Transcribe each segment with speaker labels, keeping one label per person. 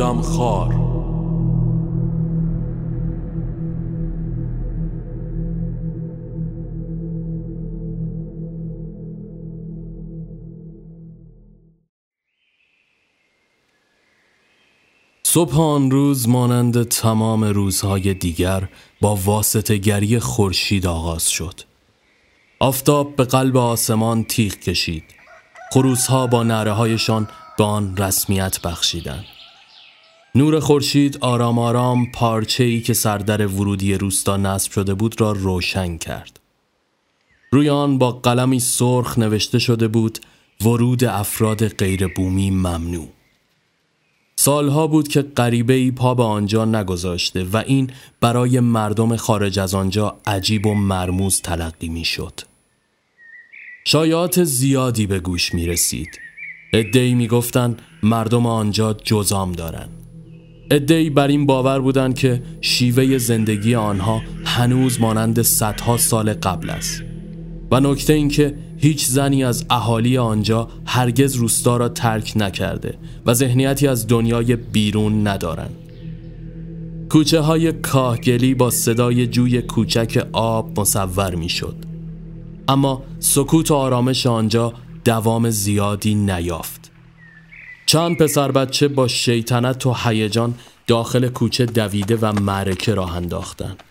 Speaker 1: آدم خار صبح آن روز مانند تمام روزهای دیگر با واسطه گری خورشید آغاز شد. آفتاب به قلب آسمان تیغ کشید. خروسها با نره هایشان به آن رسمیت بخشیدند. نور خورشید آرام آرام پارچه ای که سردر ورودی روستا نصب شده بود را روشن کرد. روی آن با قلمی سرخ نوشته شده بود ورود افراد غیر بومی ممنوع. سالها بود که غریبه ای پا به آنجا نگذاشته و این برای مردم خارج از آنجا عجیب و مرموز تلقی می شد. شایعات زیادی به گوش می رسید. ادهی می گفتن مردم آنجا جزام دارند. ادهی بر این باور بودند که شیوه زندگی آنها هنوز مانند صدها سال قبل است. و نکته این که هیچ زنی از اهالی آنجا هرگز روستا را ترک نکرده و ذهنیتی از دنیای بیرون ندارند. کوچه های کاهگلی با صدای جوی کوچک آب مصور می شد. اما سکوت و آرامش آنجا دوام زیادی نیافت. چند پسر بچه با شیطنت و هیجان داخل کوچه دویده و معرکه راه انداختند.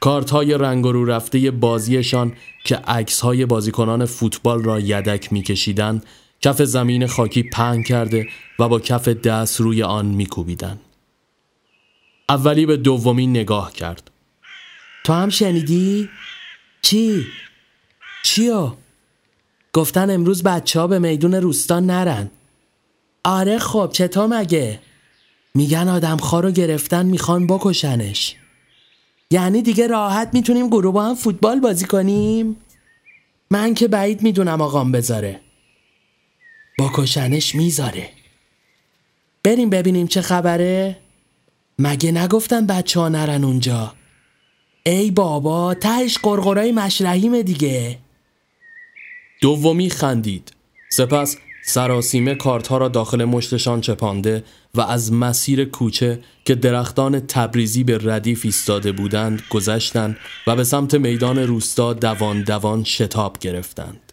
Speaker 1: کارت های رنگ رو رفته بازیشان که عکس های بازیکنان فوتبال را یدک میکشیدند کف زمین خاکی پهن کرده و با کف دست روی آن میکوبیدند. اولی به دومی نگاه کرد.
Speaker 2: تو هم شنیدی؟ چی؟ چیا؟ گفتن امروز بچه ها به میدون روستا نرن. آره خب چطور مگه؟ میگن آدم رو گرفتن می‌خوان بکشنش. یعنی دیگه راحت می‌تونیم گروه با هم فوتبال بازی کنیم؟ من که بعید می‌دونم آقام بذاره با می‌ذاره بریم ببینیم چه خبره؟ مگه نگفتن بچه ها نرن اونجا؟ ای بابا تهش قرقرای مشرحیم دیگه
Speaker 1: دومی خندید سپس سراسیمه کارت را داخل مشتشان چپانده و از مسیر کوچه که درختان تبریزی به ردیف ایستاده بودند گذشتند و به سمت میدان روستا دوان دوان شتاب گرفتند.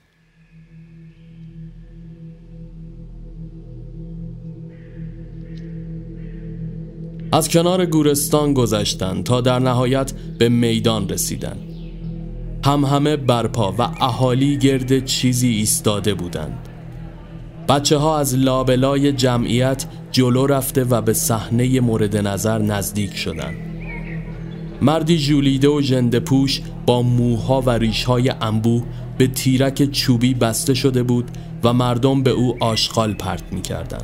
Speaker 1: از کنار گورستان گذشتند تا در نهایت به میدان رسیدند. هم همه برپا و اهالی گرد چیزی ایستاده بودند. بچه ها از لابلای جمعیت جلو رفته و به صحنه مورد نظر نزدیک شدند. مردی جولیده و جنده پوش با موها و ریشهای انبوه به تیرک چوبی بسته شده بود و مردم به او آشغال پرت می کردن.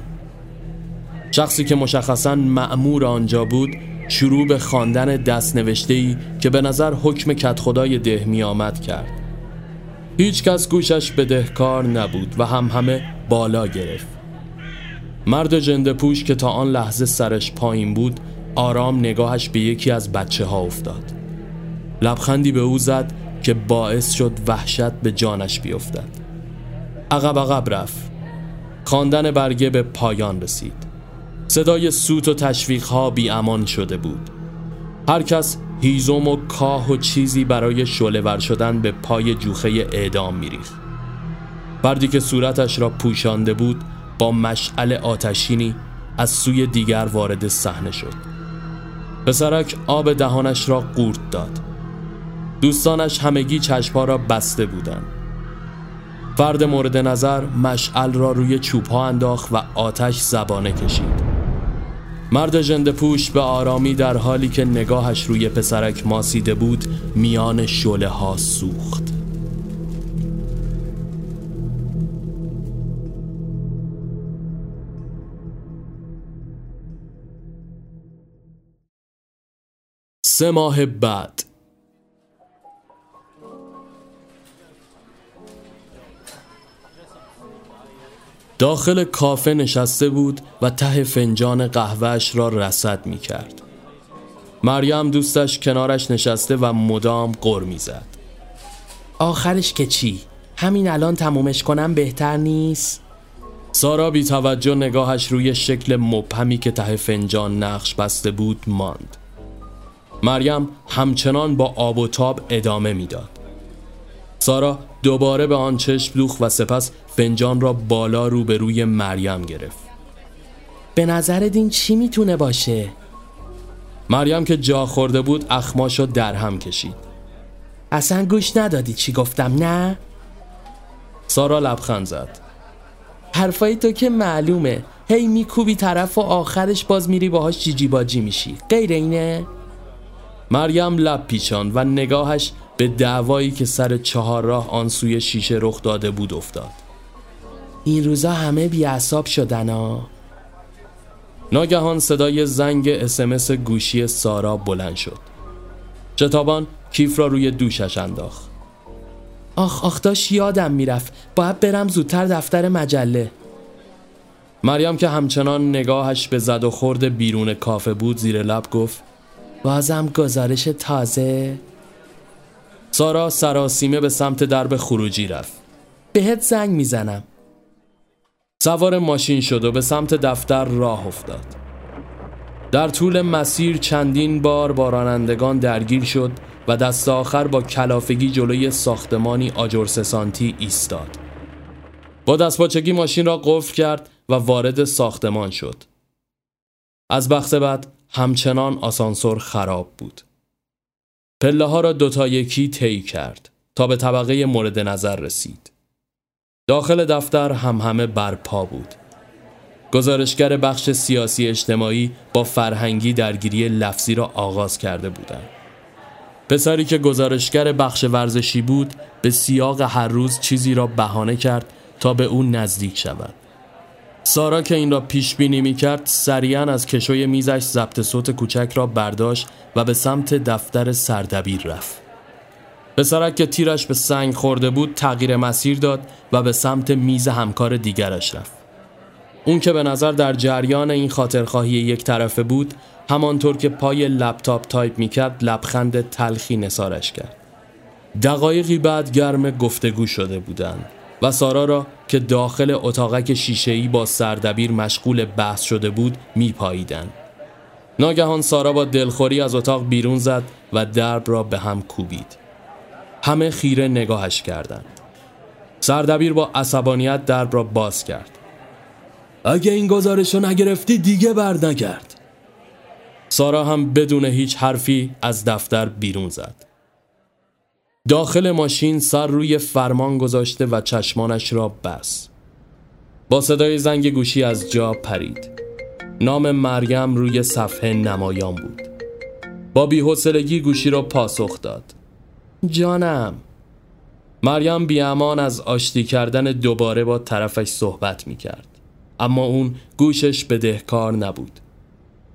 Speaker 1: شخصی که مشخصا معمور آنجا بود شروع به خواندن دست نوشته ای که به نظر حکم کت خدای ده می آمد کرد. هیچ کس گوشش بدهکار نبود و هم همه بالا گرفت. مرد جنده پوش که تا آن لحظه سرش پایین بود آرام نگاهش به یکی از بچه ها افتاد. لبخندی به او زد که باعث شد وحشت به جانش بیفتد. عقب عقب رفت. خواندن برگه به پایان رسید. صدای سوت و تشویق ها بی امان شده بود. هر کس هیزم و کاه و چیزی برای شله شدن به پای جوخه اعدام میریخت. فردی که صورتش را پوشانده بود با مشعل آتشینی از سوی دیگر وارد صحنه شد. پسرک آب دهانش را قورت داد. دوستانش همگی چشپا را بسته بودند. فرد مورد نظر مشعل را روی چوبها انداخت و آتش زبانه کشید. مرد جند پوش به آرامی در حالی که نگاهش روی پسرک ماسیده بود میان شله ها سوخت. سه ماه بعد داخل کافه نشسته بود و ته فنجان قهوهش را رسد می کرد. مریم دوستش کنارش نشسته و مدام قر می زد.
Speaker 2: آخرش که چی؟ همین الان تمومش کنم بهتر نیست؟
Speaker 1: سارا بی توجه نگاهش روی شکل مبهمی که ته فنجان نقش بسته بود ماند مریم همچنان با آب و تاب ادامه می‌داد. سارا دوباره به آن چشم دوخ و سپس فنجان را بالا روبروی مریم گرفت
Speaker 2: به نظر دین چی می‌تونه باشه؟
Speaker 1: مریم که جا خورده بود اخماشو در هم کشید
Speaker 2: اصلا گوش ندادی چی گفتم نه؟
Speaker 1: سارا لبخند زد
Speaker 2: حرفای تو که معلومه هی میکوبی طرف و آخرش باز میری باهاش جیجی باجی میشی غیر اینه؟
Speaker 1: مریم لب پیچان و نگاهش به دعوایی که سر چهار راه آن سوی شیشه رخ داده بود افتاد.
Speaker 2: این روزا همه بیعصاب شدن ها؟
Speaker 1: ناگهان صدای زنگ اسمس گوشی سارا بلند شد. شتابان کیف را روی دوشش انداخت.
Speaker 2: آخ آخ داشت یادم می‌رفت. باید برم زودتر دفتر مجله.
Speaker 1: مریم که همچنان نگاهش به زد و خورد بیرون کافه بود زیر لب گفت
Speaker 2: بازم گزارش تازه.
Speaker 1: سارا سراسیمه به سمت درب خروجی رفت.
Speaker 2: بهت زنگ می‌زنم.
Speaker 1: سوار ماشین شد و به سمت دفتر راه افتاد. در طول مسیر چندین بار با رانندگان درگیر شد و دست آخر با کلافگی جلوی ساختمانی آجرس سانتی ایستاد. با دستپاچگی ماشین را قفل کرد و وارد ساختمان شد. از بخت بعد همچنان آسانسور خراب بود. پله ها را دوتا یکی طی کرد تا به طبقه مورد نظر رسید. داخل دفتر هم همه برپا بود. گزارشگر بخش سیاسی اجتماعی با فرهنگی درگیری لفظی را آغاز کرده بودند. پسری که گزارشگر بخش ورزشی بود به سیاق هر روز چیزی را بهانه کرد تا به او نزدیک شود. سارا که این را پیش بینی می کرد سریعا از کشوی میزش ضبط صوت کوچک را برداشت و به سمت دفتر سردبیر رفت. پسرک که تیرش به سنگ خورده بود تغییر مسیر داد و به سمت میز همکار دیگرش رفت. اون که به نظر در جریان این خاطرخواهی یک طرفه بود همانطور که پای لپتاپ تایپ می‌کرد لبخند تلخی نثارش کرد. دقایقی بعد گرم گفتگو شده بودند. و سارا را که داخل اتاقک شیشه‌ای با سردبیر مشغول بحث شده بود میپاییدند. ناگهان سارا با دلخوری از اتاق بیرون زد و درب را به هم کوبید. همه خیره نگاهش کردند. سردبیر با عصبانیت درب را باز کرد. اگه این گزارش رو نگرفتی دیگه بر نکرد. سارا هم بدون هیچ حرفی از دفتر بیرون زد. داخل ماشین سر روی فرمان گذاشته و چشمانش را بس با صدای زنگ گوشی از جا پرید. نام مریم روی صفحه نمایان بود. با بیحسلگی گوشی را پاسخ داد.
Speaker 2: جانم.
Speaker 1: مریم بیامان از آشتی کردن دوباره با طرفش صحبت می کرد اما اون گوشش بدهکار نبود.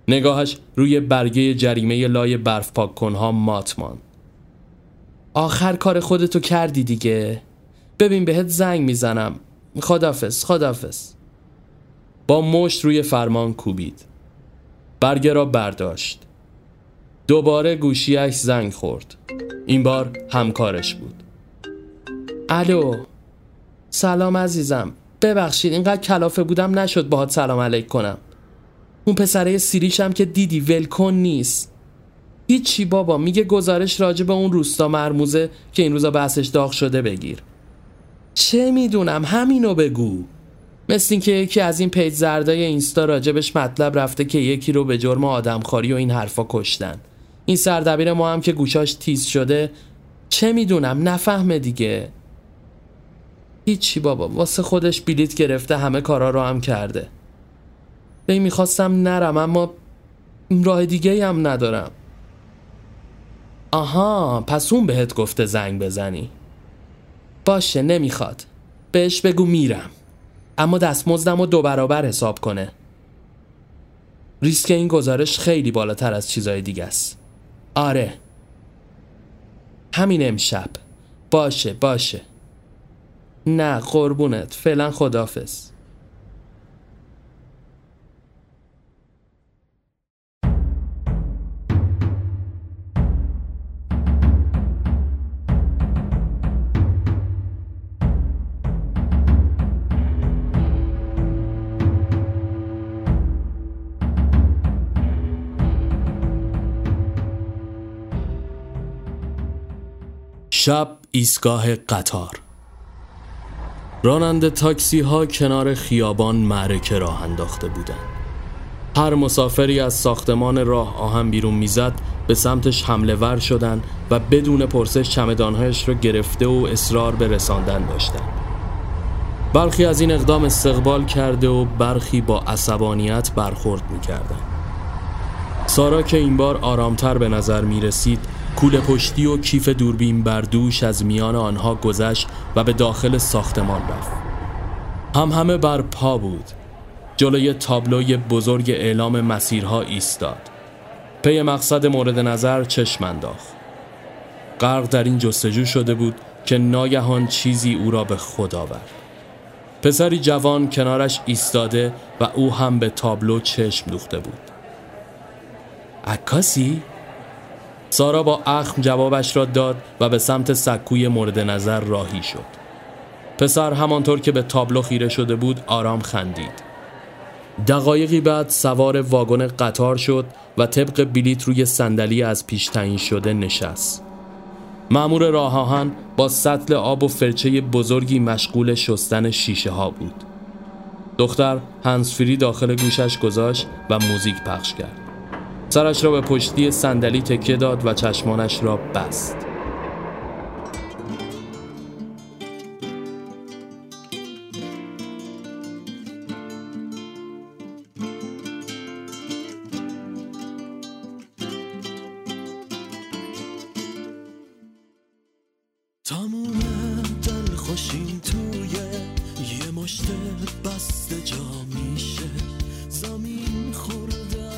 Speaker 1: نگاهش روی برگه جریمه لای برف پاک کنها مات ماند.
Speaker 2: آخر کار خودتو کردی دیگه. ببین بهت زنگ می‌زنم. خدافز خدافز
Speaker 1: با مشت روی فرمان کوبید. برگه را برداشت. دوباره گوشیش زنگ خورد. این بار همکارش بود.
Speaker 2: الو. سلام عزیزم. ببخشید اینقدر کلافه بودم نشد باهات سلام علیک کنم. اون پسره سیریشم که دیدی ولکن نیست. هیچی بابا میگه گزارش راجع به اون روستا مرموزه که این روزا بحثش داغ شده بگیر. چه می‌دونم؟ همینو بگو. مثل اینکه یکی از این پیج زردای اینستا راجبش مطلب رفته که یکی رو به جرم آدمخواری و این حرفا کشتن. این سردبیر ما هم که گوشاش تیز شده چه می‌دونم؟ نفهمه دیگه. هیچی بابا واسه خودش بلیت گرفته همه کارا رو هم کرده. به می‌خواستم نرم اما راه دیگه هم ندارم. آها پس اون بهت گفته زنگ بزنی. باشه نمی‌خواد. بهش بگو میرم. اما دستمزدم رو دو برابر حساب کنه. ریسک این گزارش خیلی بالاتر از چیزای دیگه است. آره. همین امشب. باشه باشه. نه قربونت. فعلا خدافز
Speaker 1: شب ایستگاه قطار راننده تاکسی ها کنار خیابان معرکه راه انداخته بودند. هر مسافری از ساختمان راه آهن بیرون می‌زد به سمتش حمله ور شدن و بدون پرسش چمدانهایش را گرفته و اصرار به رساندن داشتند. برخی از این اقدام استقبال کرده و برخی با عصبانیت برخورد می‌کردند. سارا که این بار آرامتر به نظر می رسید کول پشتی و کیف دوربین بر دوش از میان آنها گذشت و به داخل ساختمان رفت. هم همه بر پا بود. جلوی تابلوی بزرگ اعلام مسیرها ایستاد. پی مقصد مورد نظر چشم انداخت. غرق در این جستجو شده بود که ناگهان چیزی او را به خود آورد. پسری جوان کنارش ایستاده و او هم به تابلو چشم دوخته بود. عکاسی؟ سارا با اخم جوابش را داد و به سمت سکوی مورد نظر راهی شد. پسر همانطور که به تابلو خیره شده بود آرام خندید. دقایقی بعد سوار واگن قطار شد و طبق بلیت روی صندلی از پیش تعیین شده نشست. معمور راه آهن با سطل آب و فرچه بزرگی مشغول شستن شیشه ها بود. دختر هنسفری داخل گوشش گذاشت و موزیک پخش کرد. سرش را به پشتی صندلی تکیه داد و چشمانش را بست.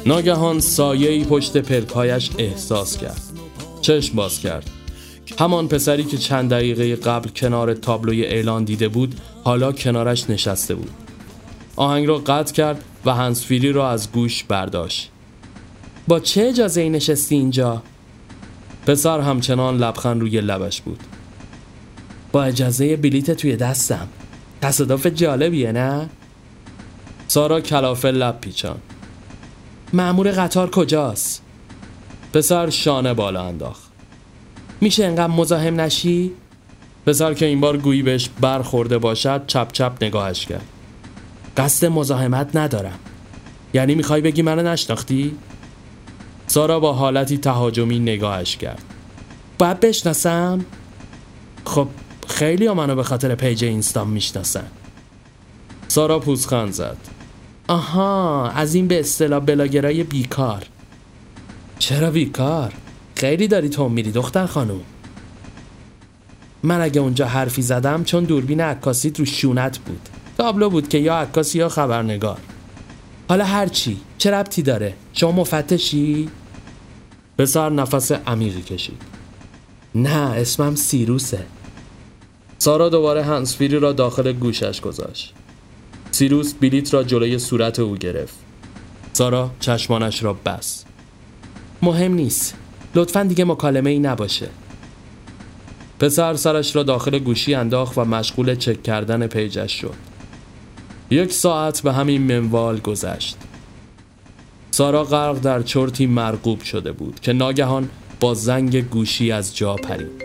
Speaker 1: ناگهان سایه پشت پلکایش احساس کرد. چشم باز کرد. همان پسری که چند دقیقه قبل کنار تابلوی اعلان دیده بود حالا کنارش نشسته بود. آهنگ را قطع کرد و هنسفیری را از گوش برداشت.
Speaker 2: با چه اجازه ای نشستی اینجا؟
Speaker 1: پسر همچنان لبخند روی لبش بود.
Speaker 2: با اجازه بلیت توی دستم. تصادف جالبیه نه؟
Speaker 1: سارا کلافه لب پیچان
Speaker 2: معمور قطار کجاست؟
Speaker 1: پسر شانه بالا انداخت
Speaker 2: میشه انقدر مزاحم نشی؟
Speaker 1: پسر که این بار گویی بهش برخورده باشد چپ چپ نگاهش کرد
Speaker 2: قصد مزاحمت ندارم یعنی می‌خوای بگی منو نشناختی؟
Speaker 1: سارا با حالتی تهاجمی نگاهش کرد
Speaker 2: باید بشناسم؟ خب خیلی ها منو به خاطر page اینستام می‌شناسن
Speaker 1: سارا پوزخند زد
Speaker 2: آها از این به اصطلاح بلاگرای بیکار. چرا بیکار؟ خیلی داری تند میری دختر خانوم. من اگه اونجا حرفی زدم چون دوربین عکاسیت رو شونت بود. تابلو بود که یا عکاسی یا خبرنگار. حالا هرچی چه ربطی داره؟ شما مفتشی؟
Speaker 1: پسر نفس عمیقی کشید.
Speaker 2: نه اسمم سیروسه.
Speaker 1: سارا دوباره هنسفیری را داخل گوشش گذاشت. سیروس بلیت را جلوی صورت او گرفت. سارا چشمانش را بس
Speaker 2: مهم نیست. لطفا دیگه مکالمه ای نباشه.
Speaker 1: پسر سرش را داخل گوشی انداخت و مشغول چک کردن پیجش شد. یک ساعت به همین منوال گذشت. سارا غرق در چرتی مرغوب شده بود که ناگهان با زنگ گوشی از جا پرید.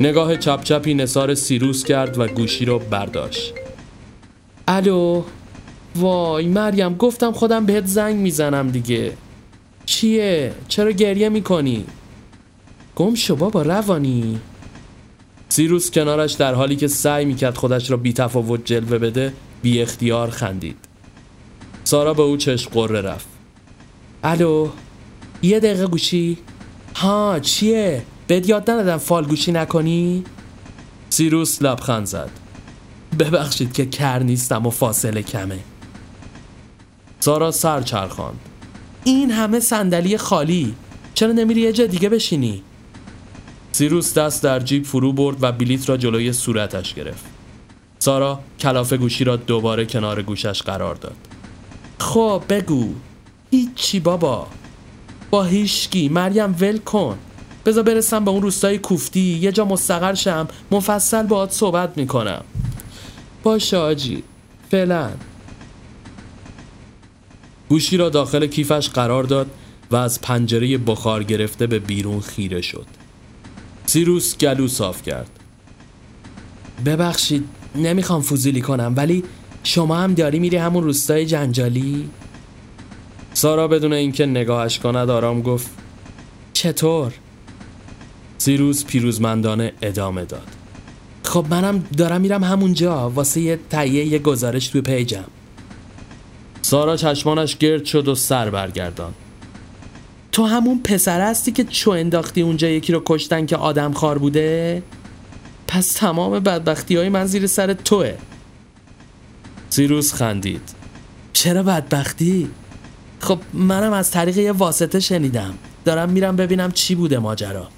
Speaker 1: نگاه چپ چپی نصار سیروس کرد و گوشی رو برداشت.
Speaker 2: الو وای مریم گفتم خودم بهت زنگ می‌زنم دیگه چیه؟ چرا گریه می‌کنی؟ گم شو بابا روانی
Speaker 1: سیروس کنارش در حالی که سعی می‌کرد خودش را بی تفاوت جلوه بده بی اختیار خندید سارا به او چشم قره رفت
Speaker 2: الو یه دقیقه گوشی ها چیه؟ بهت یاد ندادم فال گوشی نکنی؟
Speaker 1: سیروس لبخند زد
Speaker 2: ببخشید که کر نیستم و فاصله کمه.
Speaker 1: سارا سر چرخاند.
Speaker 2: این همه صندلی خالی. چرا نمیری یه جا دیگه بشینی؟
Speaker 1: سیروس دست در جیب فرو برد و بلیت را جلوی صورتش گرفت. سارا کلافه گوشی را دوباره کنار گوشش قرار داد.
Speaker 2: خب بگو. هیچی بابا. با هیشکی مریم ول کن. بذار برسم به اون روستای کوفتی. یه جا مستقر شم. مفصل باهات صحبت می‌کنم. باشه آجی فعلا
Speaker 1: گوشی را داخل کیفش قرار داد و از پنجره بخار گرفته به بیرون خیره شد سیروس گلو صاف کرد
Speaker 2: ببخشید نمی‌خوام فضولی کنم ولی شما هم داری میری همون روستای جنجالی؟
Speaker 1: سارا بدون اینکه نگاهش کند آرام گفت
Speaker 2: چطور؟
Speaker 1: سیروس پیروزمندانه ادامه داد
Speaker 2: خب منم دارم میرم همونجا واسه یه تهیه یه گزارش توی پیجم.
Speaker 1: سارا چشمانش گرد شد و سر برگردان.
Speaker 2: تو همون پسر هستی که چو انداختی اونجا یکی رو کشتن که آدم خار بوده؟ پس تمام بدبختی های من زیر سر توه.
Speaker 1: سیروس خندید.
Speaker 2: چرا بدبختی؟ خب منم از طریق یه واسطه شنیدم. دارم میرم ببینم چی بوده ماجرا.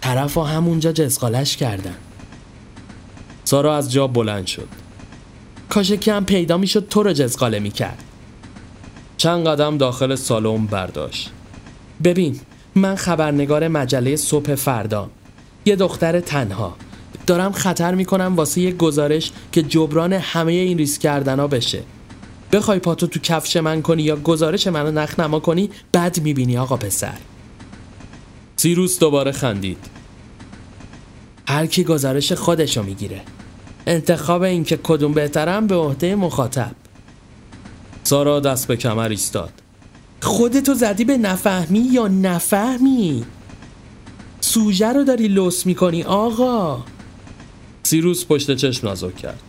Speaker 2: طرف همونجا جزقالش کردن.
Speaker 1: سارا از جا بلند شد.
Speaker 2: کاشکی هم پیدا می‌شد تو رو جزقاله می‌کرد.
Speaker 1: چند قدم داخل سالن برداشت.
Speaker 2: ببین من خبرنگار مجله صبح فردا. یه دختر تنها. دارم خطر می‌کنم واسه یه گزارش که جبران همه این ریسک کردن ها بشه. بخوای پاتو تو کفش من کنی یا گزارش منو نخ نما کنی بد می‌بینی آقا پسر.
Speaker 1: سیروس دوباره خندید.
Speaker 2: هر کی گزارش خودشو می‌گیره. انتخاب این که کدوم بهترم به عهده مخاطب.
Speaker 1: سارا دست به کمر ایستاد.
Speaker 2: خودتو زدی به نفهمی یا نفهمی؟ سوژه رو داری لوس می‌کنی آقا.
Speaker 1: سیروس پشت چشم نازک کرد.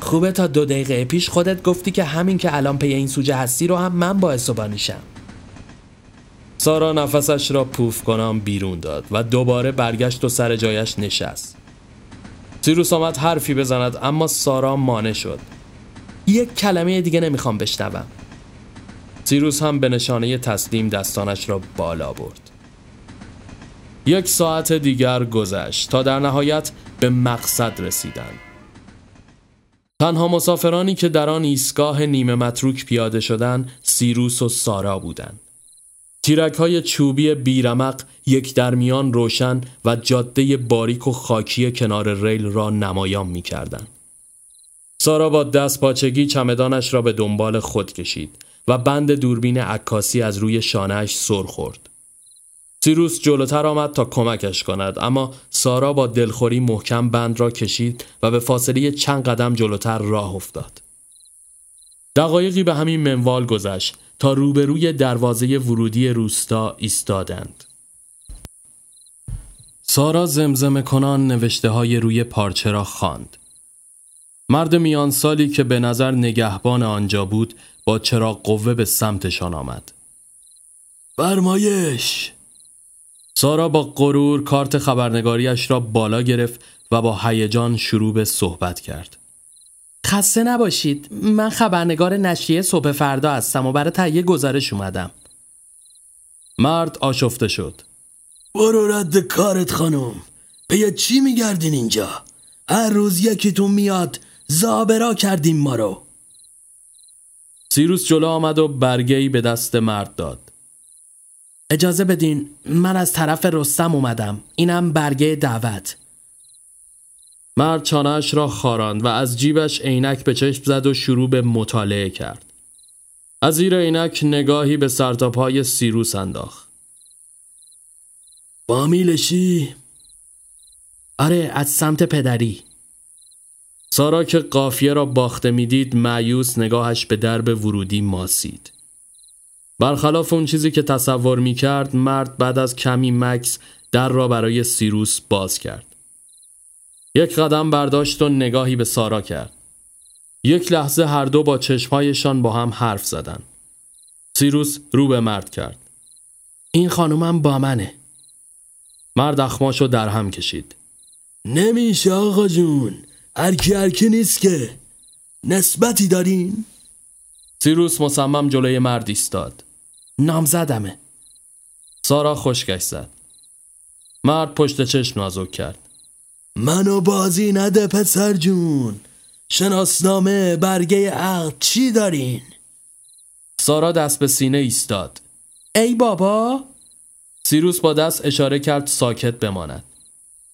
Speaker 2: خوبه تا دو دقیقه پیش خودت گفتی که همین که الان پی این سوژه هستی رو هم من باعث و بانیشم
Speaker 1: سارا نفسش را پوف کنم بیرون داد و دوباره برگشت و سر جایش نشست. سیروس آمد حرفی بزند اما سارا مانع شد.
Speaker 2: یک کلمه دیگه نمی‌خوام بشنوم.
Speaker 1: سیروس هم به نشانه تسلیم دستانش را بالا برد. یک ساعت دیگر گذشت تا در نهایت به مقصد رسیدند. تنها مسافرانی که در آن ایستگاه نیمه متروک پیاده شدند سیروس و سارا بودند. تیرک های چوبی بیرمق یک درمیان روشن و جاده باریک و خاکی کنار ریل را نمایان می کردن. سارا با دست پاچگی چمدانش را به دنبال خود کشید و بند دوربین عکاسی از روی شانهش سر خورد. سیروس جلوتر آمد تا کمکش کند اما سارا با دلخوری محکم بند را کشید و به فاصله چند قدم جلوتر راه افتاد. دقایقی به همین منوال گذشت تا روبروی دروازه ورودی روستا ایستادند. سارا زمزمه کنان نوشته های روی پارچه را خواند. مرد میان سالی که به نظر نگهبان آنجا بود با چراغ قوه به سمتشان آمد.
Speaker 3: فرمایش
Speaker 1: سارا با غرور کارت خبرنگاریش را بالا گرفت و با هیجان شروع به صحبت کرد.
Speaker 2: خسته نباشید. من خبرنگار نشریه صبح فردا هستم و برای تهیه گزارش اومدم.
Speaker 1: مرد آشفته شد.
Speaker 3: برو رد کارت خانم. به چی میگردین اینجا؟ هر روز یکیتون میاد زابرا کردیم ما رو.
Speaker 1: سیروس جلو آمد و برگهی به دست مرد داد.
Speaker 2: اجازه بدین من از طرف رستم اومدم. اینم برگه دعوت.
Speaker 1: مرد چانهش را خاراند و از جیبش عینک به چشم زد و شروع به مطالعه کرد. از زیر عینک نگاهی به سرتاپای سیروس انداخت.
Speaker 3: فامیلشی؟
Speaker 2: آره از سمت پدری.
Speaker 1: سارا که قافیه را باخته می‌دید معیوس نگاهش به درب ورودی ماسید. برخلاف اون چیزی که تصور می کرد مرد بعد از کمی مکس در را برای سیروس باز کرد. یک قدم برداشت و نگاهی به سارا کرد. یک لحظه هر دو با چشمهایشان با هم حرف زدند. سیروس رو به مرد کرد.
Speaker 2: این خانومم با منه.
Speaker 1: مرد اخماشو در هم کشید.
Speaker 3: نمیشه آقا جون. هرکی هرکی نیست که. نسبتی دارین؟
Speaker 1: سیروس مصمم جلوی مرد ایستاد.
Speaker 2: نامزدمه.
Speaker 1: سارا خوشگش زد. مرد پشت چشم نازک کرد.
Speaker 3: منو بازی نده پسر جون. شناسنامه برگه عقد چی دارین؟
Speaker 1: سارا دست به سینه ایستاد.
Speaker 2: ای بابا.
Speaker 1: سیروس با دست اشاره کرد ساکت بماند.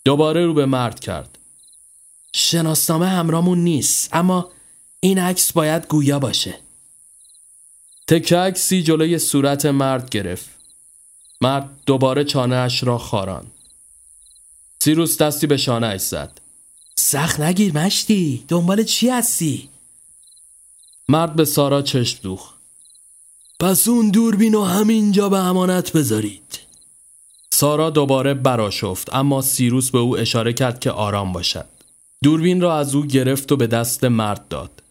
Speaker 1: دوباره رو به مرد کرد.
Speaker 2: شناسنامه همرامون نیست اما این عکس باید گویا باشه.
Speaker 1: تکه عکسی جلوی صورت مرد گرفت. مرد دوباره چانه اش را خاراند. سیروس دستی به شانه زد.
Speaker 2: سخت نگیر مشتی. دنبال چی هستی؟
Speaker 1: مرد به سارا چشم دوخ
Speaker 3: پس اون دوربین رو همینجا به امانت بذارید.
Speaker 1: سارا دوباره براشفت اما سیروس به او اشاره کرد که آرام باشد. دوربین را از او گرفت و به دست مرد داد.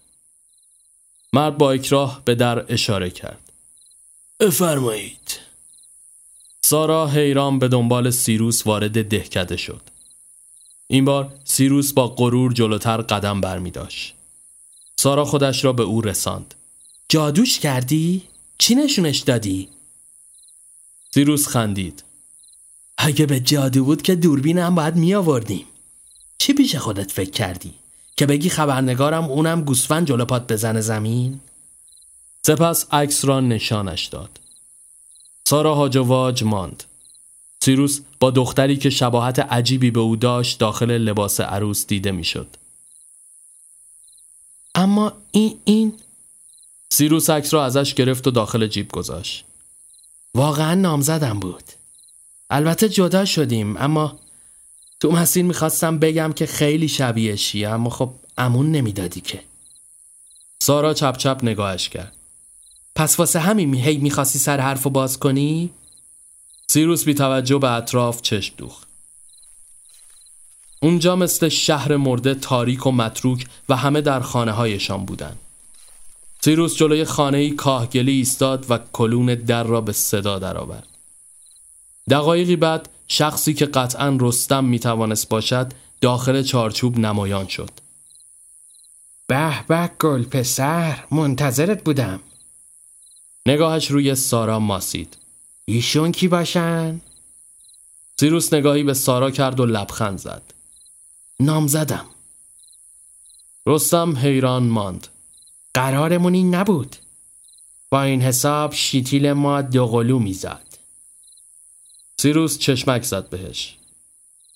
Speaker 1: مرد با اکراه به در اشاره کرد.
Speaker 3: بفرمایید.
Speaker 1: سارا حیران به دنبال سیروس وارد دهکده شد این بار سیروس با غرور جلوتر قدم برمی داشت. سارا خودش را به او رساند
Speaker 2: جادوش کردی؟ چی نشونش دادی؟
Speaker 1: سیروس خندید
Speaker 2: اگه به جادو بود که دوربین هم باید می آوردیم چی پیش خودت فکر کردی؟ که بگی خبرنگارم اونم گوسفند جلو پات بزنه زمین؟
Speaker 1: سپس عکس را نشانش داد سارا هاج واج ماند سیروس با دختری که شباهت عجیبی به او داشت داخل لباس عروس دیده می‌شد.
Speaker 2: اما این این
Speaker 1: سیروس عکس را ازش گرفت و داخل جیب گذاشت.
Speaker 2: واقعا نامزدم بود. البته جدا شدیم اما تو مسیر می‌خواستم بگم که خیلی شبیه شیه اما خب امون نمی‌دادی که.
Speaker 1: سارا چپ چپ نگاهش کرد.
Speaker 2: پس واسه همین هی می‌خواستی سر حرف باز کنی؟
Speaker 1: سیروس بی توجه به اطراف چشم دوخ. اونجا مثل شهر مرده تاریک و متروک و همه در خانه هایشان بودند. سیروس جلوی خانه کاهگلی ایستاد و کلون در را به صدا درآورد. دقایقی بعد شخصی که قطعا رستم می توانست باشد داخل چارچوب نمایان شد.
Speaker 2: به به گل پسر منتظرت بودم.
Speaker 1: نگاهش روی سارا ماسید.
Speaker 2: ایشون کی باشن؟
Speaker 1: سیروس نگاهی به سارا کرد و لبخند زد.
Speaker 2: نام زدم.
Speaker 1: رستم حیران ماند.
Speaker 2: قرارمون این نبود. با این حساب شیتیل ما دوقلو می‌زد.
Speaker 1: سیروس چشمک زد بهش.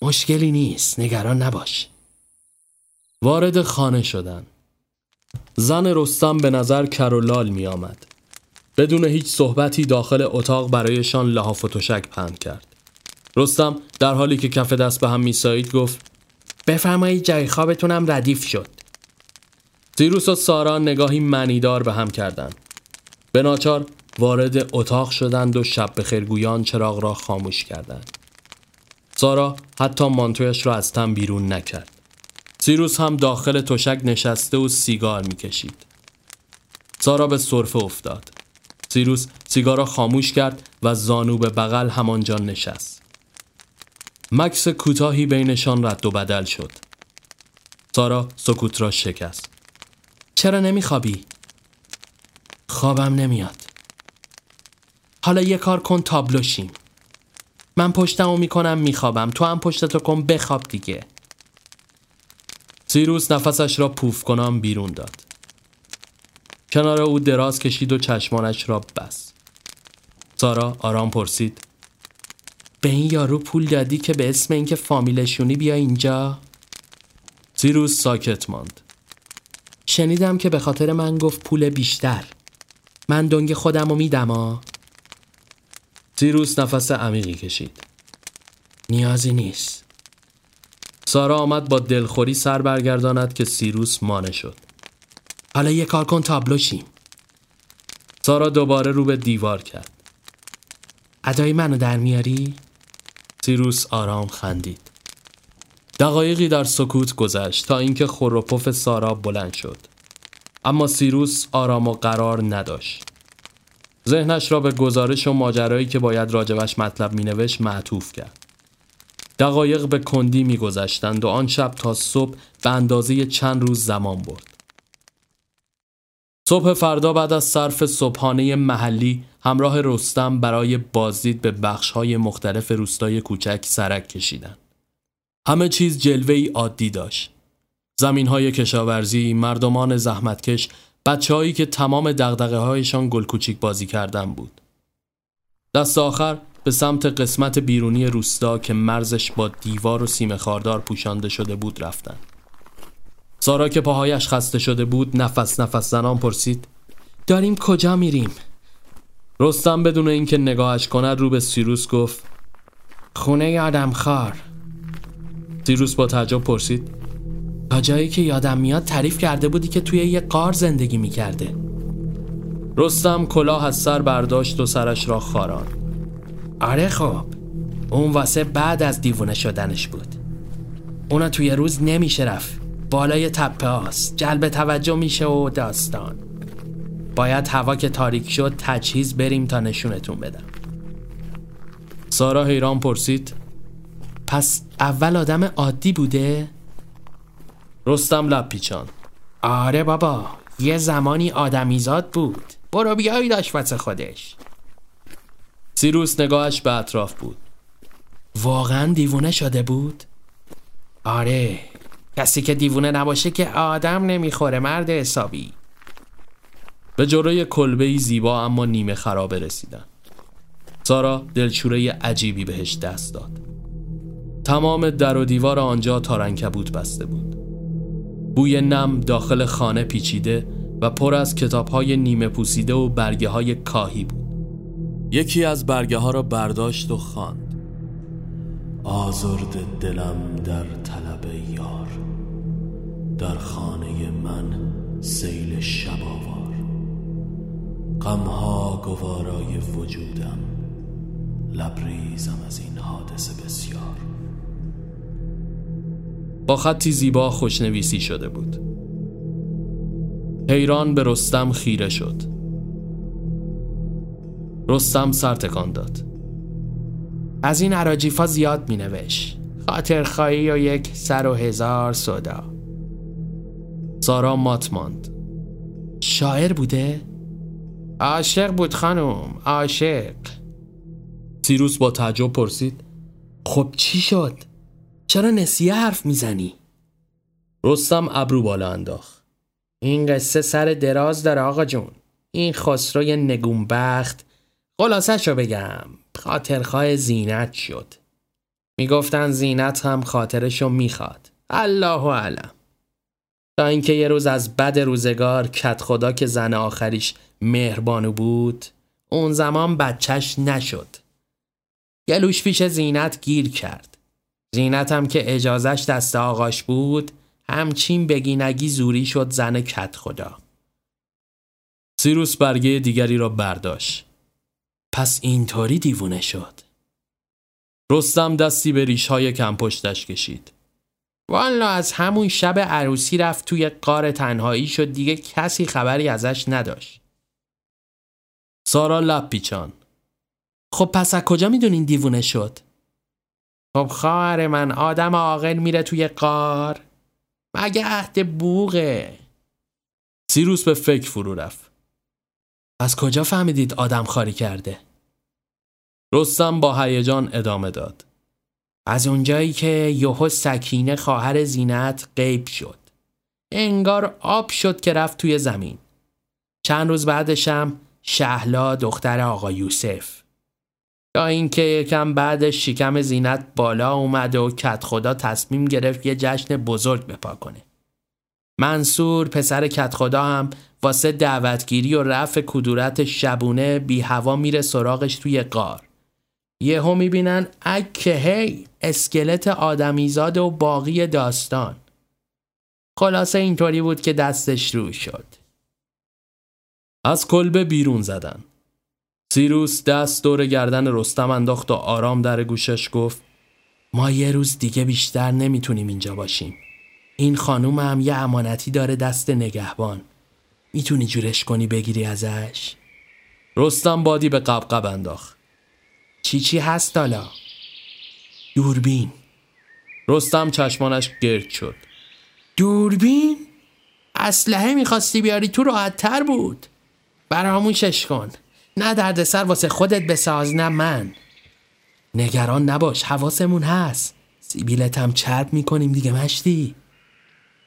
Speaker 2: مشکلی نیست نگران نباش.
Speaker 1: وارد خانه شدن. زن رستم به نظر کرولال می آمد بدون هیچ صحبتی داخل اتاق برایشان لحاف و تشک پهن کرد. رستم در حالی که کف دست به هم میسایید گفت
Speaker 2: بفرمایید جای خوابتونم ردیف شد.
Speaker 1: سیروس و سارا نگاهی منیدار به هم کردند. به ناچار وارد اتاق شدند و شب به خیرگویان چراغ را خاموش کردند. سارا حتی مانتویش را از تن بیرون نکرد. سیروس هم داخل تشک نشسته و سیگار می‌کشید. سارا به صرفه افتاد. سیروس سیگار خاموش کرد و زانو به بغل همانجا نشست. مکس کوتاهی بینشان رد و بدل شد. سارا سکوت را شکست.
Speaker 2: چرا نمیخوابی؟ خوابم نمیاد. حالا یه کار کن تابلوشیم. من پشتمو می‌کنم میخوابم تو هم پشتتو کن بخواب دیگه.
Speaker 1: سیروس نفسش را پوف کنم بیرون داد. کنار او دراز کشید و چشمانش را بست. سارا آرام پرسید.
Speaker 2: به این یارو پول دادی که به اسم اینکه فامیلشونی بیا اینجا؟
Speaker 1: سیروس ساکت ماند.
Speaker 2: شنیدم که به خاطر من گفت پول بیشتر. من دنگ خودم رو میدم ها
Speaker 1: سیروس نفس عمیقی کشید.
Speaker 2: نیازی نیست.
Speaker 1: سارا آمد با دلخوری سر برگرداند که سیروس مانه شد.
Speaker 2: حالا یه کار کن تابلو شیم.
Speaker 1: سارا دوباره رو به دیوار کرد.
Speaker 2: ادای منو در میاری؟
Speaker 1: سیروس آرام خندید. دقایقی در سکوت گذشت تا اینکه خور سارا بلند شد. اما سیروس آرام و قرار نداشت. ذهنش را به گزارش و ماجرایی که باید راجبش مطلب مینوشت معطوف کرد. دقایق به کندی میگذشتند و آن شب تا صبح به اندازه چند روز زمان برد. صبح فردا بعد از صرف صبحانه محلی همراه رستم برای بازدید به بخشهای مختلف روستای کوچک سرک کشیدند. همه چیز جلوه ای عادی داشت. زمین های کشاورزی، مردمان زحمتکش، بچه که تمام دقدقه هایشان گل کوچیک بازی کردن بود. دست آخر به سمت قسمت بیرونی روستا که مرزش با دیوار و سیم خاردار پوشانده شده بود رفتند. سارا که پاهایش خسته شده بود نفس نفس زنان پرسید
Speaker 2: داریم کجا میریم؟
Speaker 1: رستم بدون اینکه نگاهش کند رو به سیروس گفت
Speaker 2: خونه آدم خار
Speaker 1: سیروس با تعجب پرسید
Speaker 2: تا جایی که یادم میاد تعریف کرده بودی که توی یه قار زندگی می‌کرده.
Speaker 1: رستم کلاه از سر برداشت و سرش را خاران.
Speaker 2: آره خب اون واسه بعد از دیوونه شدنش بود. اونا توی روز نمیشه رفت. بالای تپه هاست. جلب توجه میشه و داستان. باید هوا که تاریک شد تجهیز بریم تا نشونتون بدم.
Speaker 1: سارا حیران پرسید
Speaker 2: پس اول آدم عادی بوده؟
Speaker 1: رستم لب پیچان
Speaker 2: آره بابا یه زمانی آدمیزاد بود. برو بیایی داشت واسه خودش.
Speaker 1: سیروس نگاهش به اطراف بود.
Speaker 2: واقعا دیوونه شده بود؟ آره کسی که دیوونه نباشه که آدم نمی‌خوره مرد حسابی.
Speaker 1: به جلوی کلبه زیبا اما نیمه خرابه رسیدن. سارا دلشوره عجیبی بهش دست داد. تمام در و دیوار آنجا تارنکبوت بسته بود. بوی نم داخل خانه پیچیده و پر از کتاب های نیمه پوسیده و برگه های کاهی بود. یکی از برگه ها را برداشت و خواند. آزرد دلم در طلب یار در خانه من سیل شباوار غمها گوارای وجودم لبریزم از این حادثه بسیار. با خطی زیبا خوشنویسی شده بود. حیران به رستم خیره شد. رستم سر تکان داد.
Speaker 2: از این عراجیفا زیاد می نوش خاطر خواهی و یک سر و هزار صدا.
Speaker 1: سارا مات ماند.
Speaker 2: شاعر بوده؟ عاشق بود خانم عاشق.
Speaker 1: سیروس با تعجب پرسید
Speaker 2: خب چی شد؟ چرا نسیه حرف می‌زنی؟
Speaker 1: رستم ابرو بالا انداخت.
Speaker 2: این قصه سر دراز داره آقا جون. این خسروی نگونبخت. خلاصش رو بگم خاطرخواه زینت شد. می‌گفتن زینت هم خاطرشو می‌خواد. الله علم تا اینکه یه روز از بد روزگار کت خدا که زن آخریش مهربانو بود اون زمان بچهش نشد. گلوش پیش زینت گیر کرد. زینت هم که اجازش دست آقاش بود همچین بگینگی زوری شد زن کت خدا.
Speaker 1: سیروس برگه دیگری را برداشت.
Speaker 2: پس اینطوری دیوونه شد.
Speaker 1: رستم دستی به ریشهای کم پشتش کشید.
Speaker 2: والا از همون شب عروسی رفت توی قار تنهایی شد دیگه کسی خبری ازش نداشت.
Speaker 1: سارا لب پیچان.
Speaker 2: خب پس از کجا می‌دونین دیوونه شد؟ خب خواهر من آدم عاقل میره توی قار. مگه عهد بوغه؟
Speaker 1: سیروس به فکر فرو رفت.
Speaker 2: از کجا فهمیدید آدم خاری کرده؟
Speaker 1: رستم با هیجان ادامه داد.
Speaker 2: از اونجایی که یهو سکینه خواهر زینت غیب شد. انگار آب شد که رفت توی زمین. چند روز بعدشم شهلا دختر آقا یوسف. یا اینکه یکم بعدش شکم زینت بالا اومد و کت خدا تصمیم گرفت یه جشن بزرگ بپا کنه. منصور پسر کت خدا هم واسه دعوتگیری و رفع کدورت شبونه بی هوا میره سراغش توی قار یهو می‌بینن اکه هی اسکلت آدمیزاد و باقی داستان. خلاصه اینطوری بود که دستش رو شد.
Speaker 1: از کلبه بیرون زدن. سیروس دست دور گردن رستم انداخت و آرام در گوشش گفت
Speaker 2: ما یه روز دیگه بیشتر نمی‌تونیم اینجا باشیم. این خانوم هم یه امانتی داره دست نگهبان. می‌تونی جورش کنی بگیری ازش؟
Speaker 1: رستم بادی به قبقب انداخت.
Speaker 2: چی چی هست حالا؟ دوربین.
Speaker 1: رستم چشمانش گرد شد.
Speaker 2: دوربین؟ اسلحه می‌خواستی بیاری تو راحت تر بود. براموشش کن. نه درد سر واسه خودت بساز نه من. نگران نباش حواسمون هست. سیبیلت هم چرب می‌کنیم دیگه مشتی.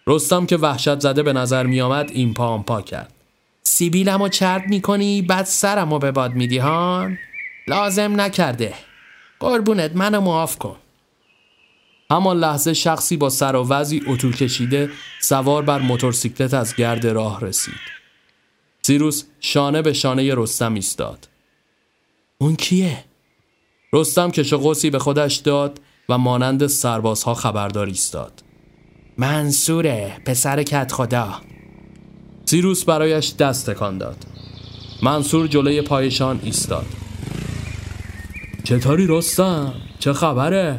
Speaker 1: رستم که وحشت زده به نظر میآمد این پا پا کرد.
Speaker 2: سیبیلم رو چرب می‌کنی بعد سرم رو به باد میدی هان؟ لازم نکرده. قربونت منو معاف کن.
Speaker 1: همان لحظه شخصی با سر و وضعی اتو کشیده سوار بر موتورسیکلت از گرد راه رسید. سیروس شانه به شانه رستم ایستاد.
Speaker 2: اون کیه؟
Speaker 1: رستم کش قوسی به خودش داد و مانند سربازها خبردار ایستاد.
Speaker 2: منصوره پسر کت خدا
Speaker 1: سیروس برایش دست تکان داد. منصور جلوی پایشان ایستاد. چطوری رستم؟ چه خبره؟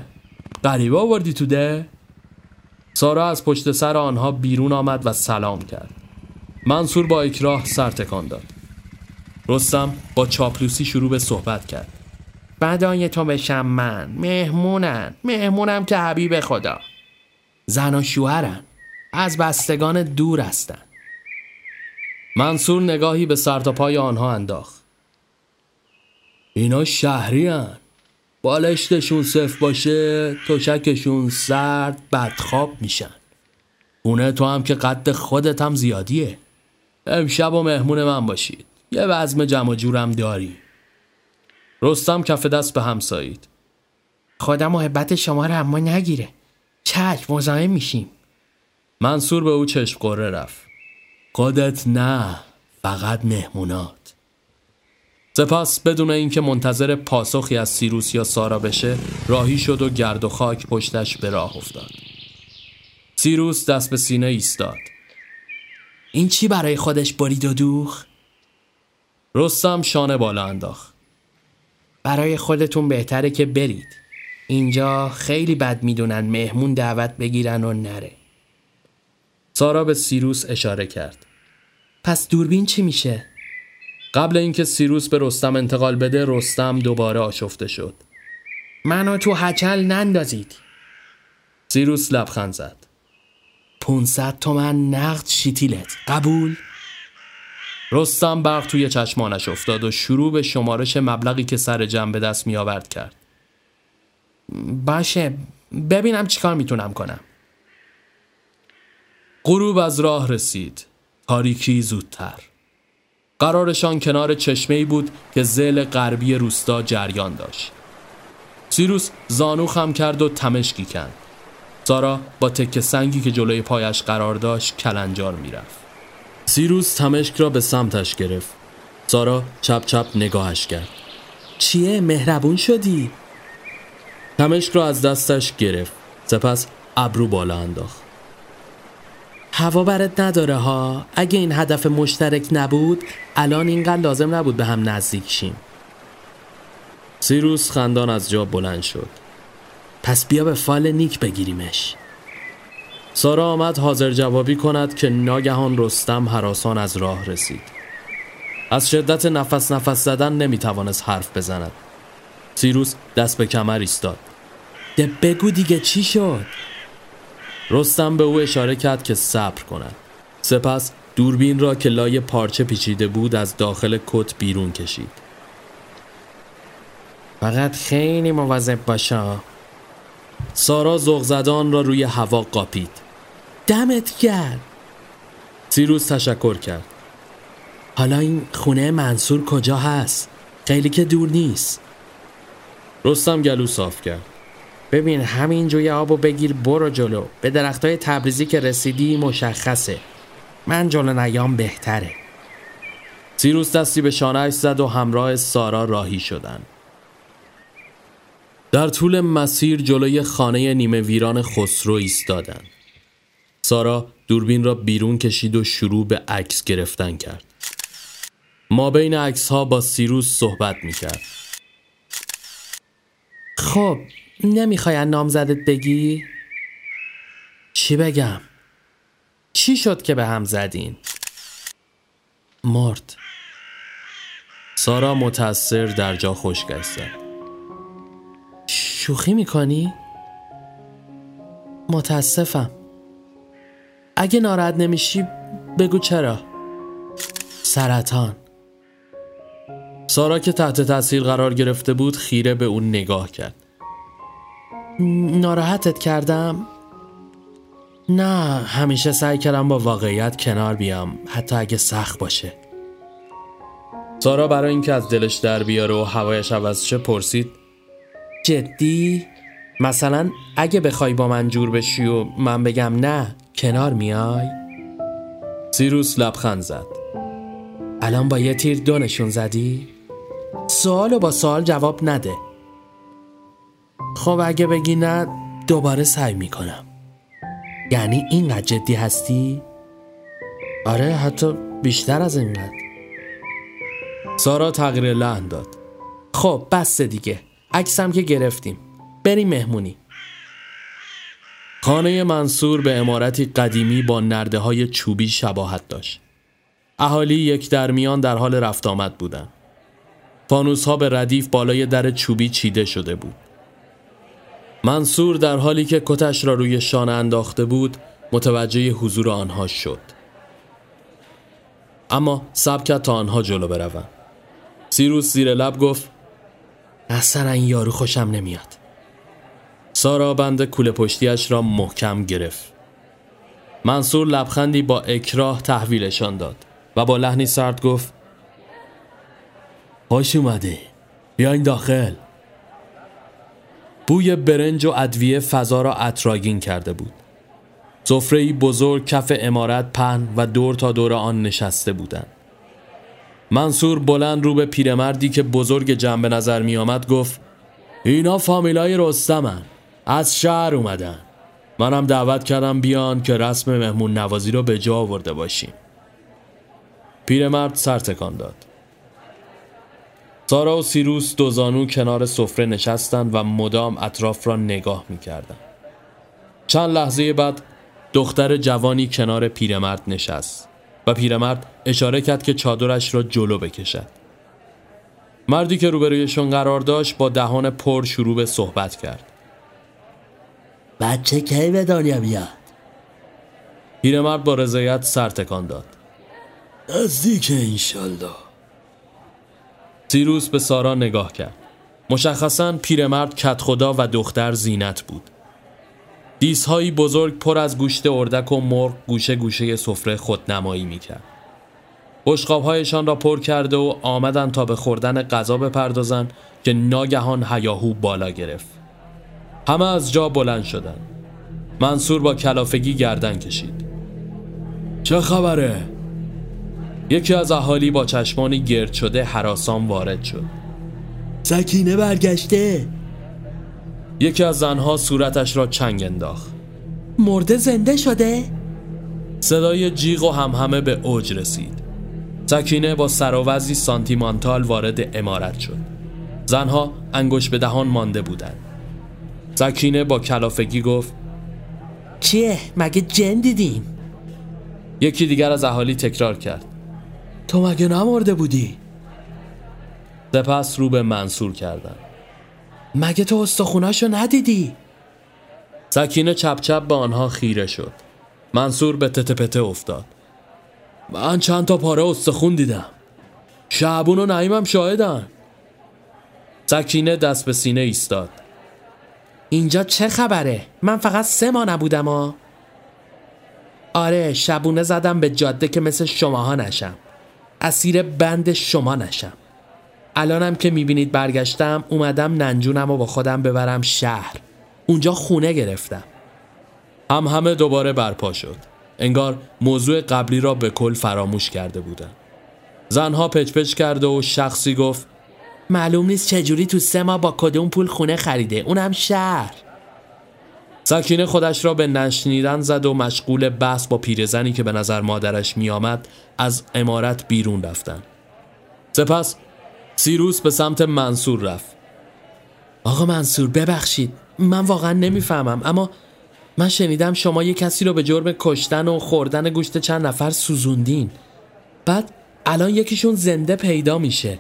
Speaker 1: غریبه آوردی تو ده؟ سارا از پشت سر آنها بیرون آمد و سلام کرد. منصور با اکراه سر تکان داد. رستم با چاپلوسی شروع به صحبت کرد.
Speaker 2: بدای تو بشم من. مهمونن. مهمونم که حبیب خدا. زن و شوهرن. از بستگان دور هستن.
Speaker 1: منصور نگاهی به سر تا پای آنها انداخت. اینا شهری هن. بالشتشون صف باشه تشکشون سرد بدخواب میشن. خونه تو هم که قد خودت هم زیادیه. امشب و مهمون من باشید. یه وزم جمع جورم داری. رستم کف دست به همسایید.
Speaker 2: خدا محبت شما رو اما نگیره. چشم مزاحم میشیم.
Speaker 1: منصور به او چشم قره رفت. خودت نه فقط مهمونات. سپس بدون اینکه منتظر پاسخی از سیروس یا سارا بشه راهی شد و گرد و خاک پشتش به راه افتاد. سیروس دست به سینه ایستاد.
Speaker 2: این چی برای خودش برید و دوخ؟
Speaker 1: رستم شانه بالا انداخت.
Speaker 2: برای خودتون بهتره که برید. اینجا خیلی بد می‌دونن مهمون دعوت بگیرن و نره.
Speaker 1: سارا به سیروس اشاره کرد.
Speaker 2: پس دوربین چی میشه؟
Speaker 1: قبل اینکه سیروس به رستم انتقال بده رستم دوباره آشفته شد.
Speaker 2: منو تو هچل نندازید.
Speaker 1: سیروس لبخند زد.
Speaker 2: 500 تومن نقد شیتیلت. قبول؟
Speaker 1: رستم برق توی چشمانش افتاد و شروع به شمارش مبلغی که سر جمع به دست می آورد کرد.
Speaker 2: باشه. ببینم چیکار می‌تونم کنم.
Speaker 1: غروب از راه رسید. تاریکی زودتر. قرارشان کنار چشمه بود که زل غربی روستا جریان داشت. سیروس زانو خم کرد و تمشکی کند سارا با تکه سنگی که جلوی پایش قرار داشت کلنجار می‌رفت. سیروس تمشک را به سمتش گرفت. سارا چپ چپ نگاهش کرد.
Speaker 2: چیه؟ مهربون شدی؟
Speaker 1: تمشک را از دستش گرفت. سپس ابرو بالا انداخت.
Speaker 2: هوا برت نداره ها. اگه این هدف مشترک نبود الان اینقدر لازم نبود به هم نزدیک شیم.
Speaker 1: سیروس خندان از جا بلند شد.
Speaker 2: پس بیا به فال نیک بگیریمش.
Speaker 1: سارا آمد حاضر جوابی کند که ناگهان رستم حراسان از راه رسید. از شدت نفس نفس زدن نمی توانست حرف بزند. سیروس دست به کمر ایستاد.
Speaker 2: ده بگو دیگه چی شد؟
Speaker 1: رستم به او اشاره کرد که صبر کند. سپس دوربین را که لای پارچه پیچیده بود از داخل کت بیرون کشید.
Speaker 2: فقط خیلی مواظب باشا.
Speaker 1: سارا زغزدان را روی هوا قاپید.
Speaker 2: دمت گرد
Speaker 1: سیروس تشکر کرد.
Speaker 2: حالا این خونه منصور کجا هست؟ خیلی که دور نیست.
Speaker 1: رستم گلو صاف کرد.
Speaker 2: ببین همین جوی آبو بگیر برو جلو به درختای تبریزی که رسیدی مشخصه من جلو نیام بهتره
Speaker 1: سیروس دستی به شانهش زد و همراه سارا راهی شدن در طول مسیر جلوی خانه نیمه ویران خسرو ایستادند. سارا دوربین را بیرون کشید و شروع به عکس گرفتن کرد. ما بین عکس ها با سیروس صحبت می کرد.
Speaker 2: خب نمی‌خوای نامزدت بگی؟ چی بگم؟ چی شد که به هم زدین؟
Speaker 1: مرد سارا متأثر در جا خشکش زد
Speaker 2: شوخی می‌کنی؟ متاسفم اگه ناراحت نمیشی بگو چرا سرطان
Speaker 1: سارا که تحت تاثیر قرار گرفته بود خیره به اون نگاه کرد
Speaker 2: ناراحتت کردم؟
Speaker 1: نه همیشه سعی کردم با واقعیت کنار بیام حتی اگه سخت باشه سارا برای اینکه از دلش در بیاره و هوایش عوض شه پرسید
Speaker 2: جدی؟ مثلا اگه بخوای با من جور بشی و من بگم نه کنار میای؟
Speaker 1: سیروس لبخند زد
Speaker 2: الان با یه تیر دو نشون زدی؟ سوال و با سوال جواب نده خب اگه بگی نه دوباره سعی می‌کنم. یعنی اینقدر جدی هستی؟ آره حتی بیشتر از اینقدر.
Speaker 1: سارا تغییر لحن داد.
Speaker 2: خب بس دیگه. عکسم که گرفتیم. بریم مهمونی.
Speaker 1: خانه منصور به امارتی قدیمی با نرده های چوبی شباهت داشت. اهالی یک درمیان در حال رفت آمد بودند. فانوس ها به ردیف بالای در چوبی چیده شده بود. منصور در حالی که کتش را روی شانه انداخته بود متوجه حضور آنها شد. اما سب کرد تا آنها جلو بروند سیروس زیر لب گفت
Speaker 2: اصلا این یارو خوشم نمیاد.
Speaker 1: سارا بند کوله پشتیش را محکم گرفت. منصور لبخندی با اکراه تحویلشان داد و با لحنی سرد گفت
Speaker 3: خوش اومده بیاین داخل.
Speaker 1: بوی برنج و ادویه فضا را اطراگین کرده بود. سفره بزرگ کف امارت پهن و دور تا دور آن نشسته بودند. منصور بلند رو به پیرمردی که بزرگ به نظر می آمد گفت اینا فامیلای رستمن. از شهر اومدن. منم دعوت کردم بیان که رسم مهمون نوازی رو به جا آورده باشیم. پیرمرد سر تکان داد. سارا و سیروس دوزانو کنار سفره نشستند و مدام اطراف را نگاه می‌کردند. چند لحظه بعد دختر جوانی کنار پیرمرد نشست و پیرمرد اشاره کرد که چادرش را جلو بکشد. مردی که روبرویشون قرار داشت با دهان پر شروع به صحبت کرد.
Speaker 3: بچه کی به دنیا بیاد؟
Speaker 1: پیرمرد با رضایت سر تکان داد.
Speaker 3: نزدیک انشالله
Speaker 1: سیروس به سارا نگاه کرد. مشخصا پیرمرد کت خدا و دختر زینت بود. دیسهایی بزرگ پر از گوشت اردک و مرغ گوشه گوشه سفره خودنمایی می‌کرد. بشقابهایشان را پر کرده و آمدن تا به خوردن غذا بپردازند که ناگهان هیاهو بالا گرفت. همه از جا بلند شدند. منصور با کلافگی گردن کشید.
Speaker 3: چه خبره؟
Speaker 1: یکی از اهالی با چشمانی گرد شده حراسان وارد شد.
Speaker 3: سکینه برگشته.
Speaker 1: یکی از زنها صورتش را چنگ انداخت.
Speaker 2: مرده زنده شده؟
Speaker 1: صدای جیغ و همهمه به اوج رسید. سکینه با سراوزی سانتیمانتال وارد امارت شد. زنها انگوش به دهان مانده بودند. سکینه با کلافگی گفت
Speaker 2: چیه؟ مگه جن دیدین؟
Speaker 1: یکی دیگر از اهالی تکرار کرد.
Speaker 3: تو مگه نمرده بودی؟
Speaker 1: سپس رو به منصور کردن
Speaker 2: مگه تو استخوناشو ندیدی؟
Speaker 1: سکینه چپ چپ به آنها خیره شد. منصور به تته پته افتاد. من چند تا پاره استخون دیدم. شعبون و نعیمم شاهدن. سکینه دست به سینه ایستاد.
Speaker 2: اینجا چه خبره؟ من فقط سه ماه نبودم ها. آره شبونه زدم به جاده که مثل شماها نشم. اسیر بند شما نشم. الانم که می‌بینید برگشتم اومدم ننجونم و با خودم ببرم شهر. اونجا خونه گرفتم. هم همه دوباره برپا شد. انگار موضوع قبلی را به کل فراموش کرده بودن زنها پچ کرده و شخصی گفت معلوم نیست چجوری تو سه ماه با کدوم پول خونه خریده اونم شهر. سکینه خودش را به نشنیدن زد و مشغول بحث با پیرزنی که به نظر مادرش میآمد از امارت بیرون رفتن. سپس سیروس به سمت منصور رفت. آقا منصور ببخشید. من واقعا نمی‌فهمم اما من شنیدم شما یه کسی رو به جرم کشتن و خوردن گوشت چند نفر سوزوندین. بعد الان یکیشون زنده پیدا میشه.